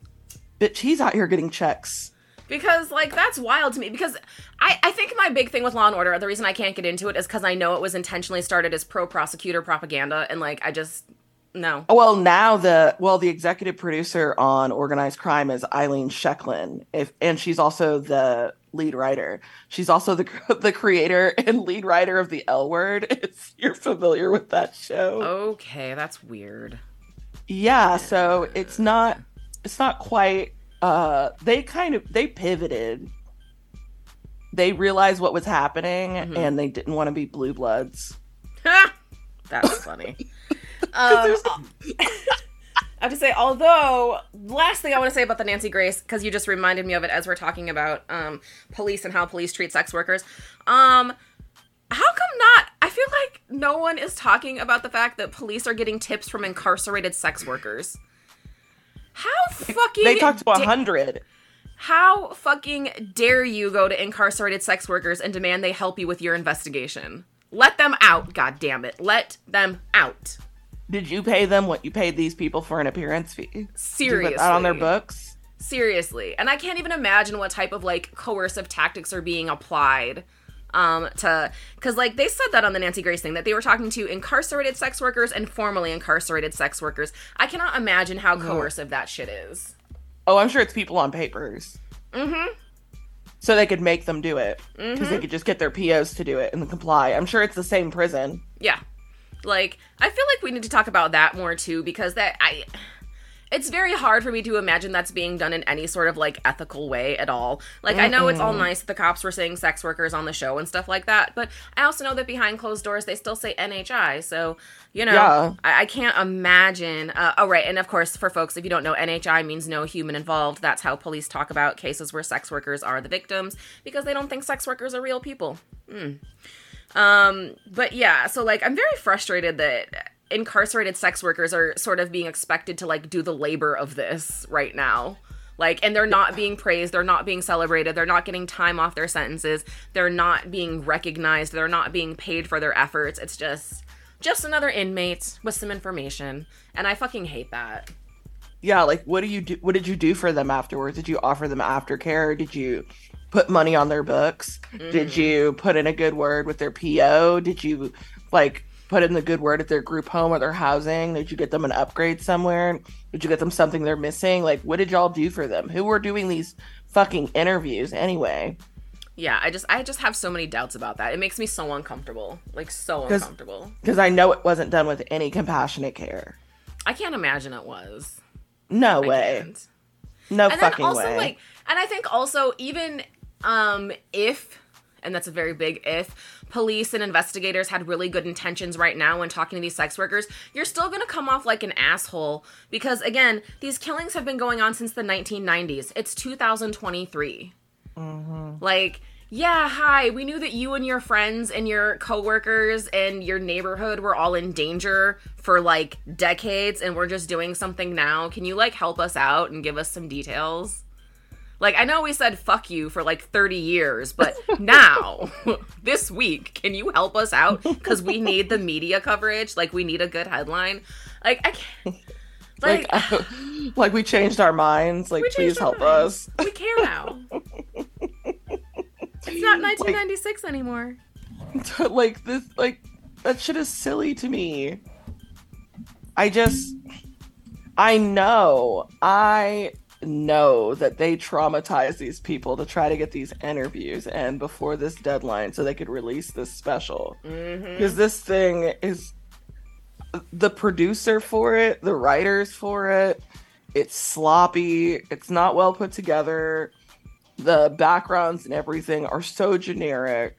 [SPEAKER 3] Bitch he's out here getting checks
[SPEAKER 2] Because like that's wild to me. Because I I think my big thing with Law and Order, the reason I can't get into it is because I know it was intentionally started as pro prosecutor propaganda, and like I just no.
[SPEAKER 3] Well, now the well, the executive producer on Organized Crime is Ilene Chaiken, if and she's also the lead writer. She's also the the creator and lead writer of the L Word. If you're familiar with that show,
[SPEAKER 2] Okay, that's weird.
[SPEAKER 3] yeah. So it's not it's not quite. Uh, they kind of they pivoted. They realized what was happening,
[SPEAKER 2] Mhm.
[SPEAKER 3] and they didn't want to be blue bloods.
[SPEAKER 2] that's funny. Um, I have to say, although last thing I want to say about the Nancy Grace, because you just reminded me of it as we're talking about um, police and how police treat sex workers. Um, how come not? I feel like no one is talking about the fact that police are getting tips from incarcerated sex workers. How fucking
[SPEAKER 3] They talked to a
[SPEAKER 2] da-
[SPEAKER 3] hundred.
[SPEAKER 2] how fucking dare you go to incarcerated sex workers and demand they help you with your investigation? Let them out, god damn it. Let them out.
[SPEAKER 3] Did you pay them what you paid these people for an appearance fee?
[SPEAKER 2] Seriously.
[SPEAKER 3] that on their books?
[SPEAKER 2] Seriously. And I can't even imagine what type of like coercive tactics are being applied um to cuz like they said that on the Nancy Grace thing that they were talking to incarcerated sex workers and formerly incarcerated sex workers. I cannot imagine how coercive that shit is.
[SPEAKER 3] Oh, I'm sure it's people on papers.
[SPEAKER 2] Mm Mhm.
[SPEAKER 3] So they could make them do it. Because
[SPEAKER 2] Mm-hmm.
[SPEAKER 3] they could just get their POs to do it and comply. I'm sure it's the same prison.
[SPEAKER 2] Yeah. Like I feel like we need to talk about that more too because that I it's very hard for me to imagine that's being done in any sort of like ethical way at all. Like I know it's all nice that the cops were saying sex workers on the show and stuff like that, but I also know that behind closed doors they still say NHI. So you know,
[SPEAKER 3] Yeah.
[SPEAKER 2] I, I can't imagine. Uh, oh right, and of course for folks if you don't know, NHI means no human involved. That's how police talk about cases where sex workers are the victims because they don't think sex workers are real people. Um, but yeah, so like I'm very frustrated that incarcerated sex workers are sort of being expected to like do the labor of this right now. Like, and they're not being praised, they're not being celebrated, they're not getting time off their sentences, they're not being recognized, they're not being paid for their efforts. It's just just another inmate with some information. And I fucking hate that.
[SPEAKER 3] Yeah, like what do you do what did you do for them afterwards? Did you offer them aftercare? Did you put money on their books?
[SPEAKER 2] Mm-hmm.
[SPEAKER 3] Did you put in a good word with their PO? Did you like put in the good word at their group home or their housing? Did you get them an upgrade somewhere? Did you get them something they're missing? Like what did y'all do for them? Who were doing these fucking interviews anyway?
[SPEAKER 2] Yeah, I just I just have so many doubts about that. It makes me so uncomfortable. Like so
[SPEAKER 3] 'Cause-
[SPEAKER 2] uncomfortable.
[SPEAKER 3] Because I know it wasn't done with any compassionate care.
[SPEAKER 2] I can't imagine it was.
[SPEAKER 3] No
[SPEAKER 2] I
[SPEAKER 3] way.
[SPEAKER 2] can't.
[SPEAKER 3] No
[SPEAKER 2] and
[SPEAKER 3] fucking
[SPEAKER 2] also
[SPEAKER 3] way.
[SPEAKER 2] like and i think also even um if and that's a very big if police and investigators had really good intentions right now when talking to these sex workers you're still going to come off like an asshole because again these killings have been going on since the 1990s it's 2023 mm-hmm. like Yeah, hi. We knew that you and your friends and your coworkers and your neighborhood were all in danger for like decades and we're just doing something now. Can you like help us out and give us some details? Like I know we said fuck you for like 30 years, but now this week, can you help us out cuz we need the media coverage, like we need a good headline. Like I can't
[SPEAKER 3] like, like, like we changed our minds. Like, please help minds.
[SPEAKER 2] us. We care now. it's not 1996 like, anymore.
[SPEAKER 3] Like this, like that shit is silly to me. I just, I know, I know that they traumatized these people to try to get these interviews and before this deadline so they could release this special because mm-hmm. this thing is the producer for it, the writers for it. It's sloppy. It's not well put together. The backgrounds and everything are so generic.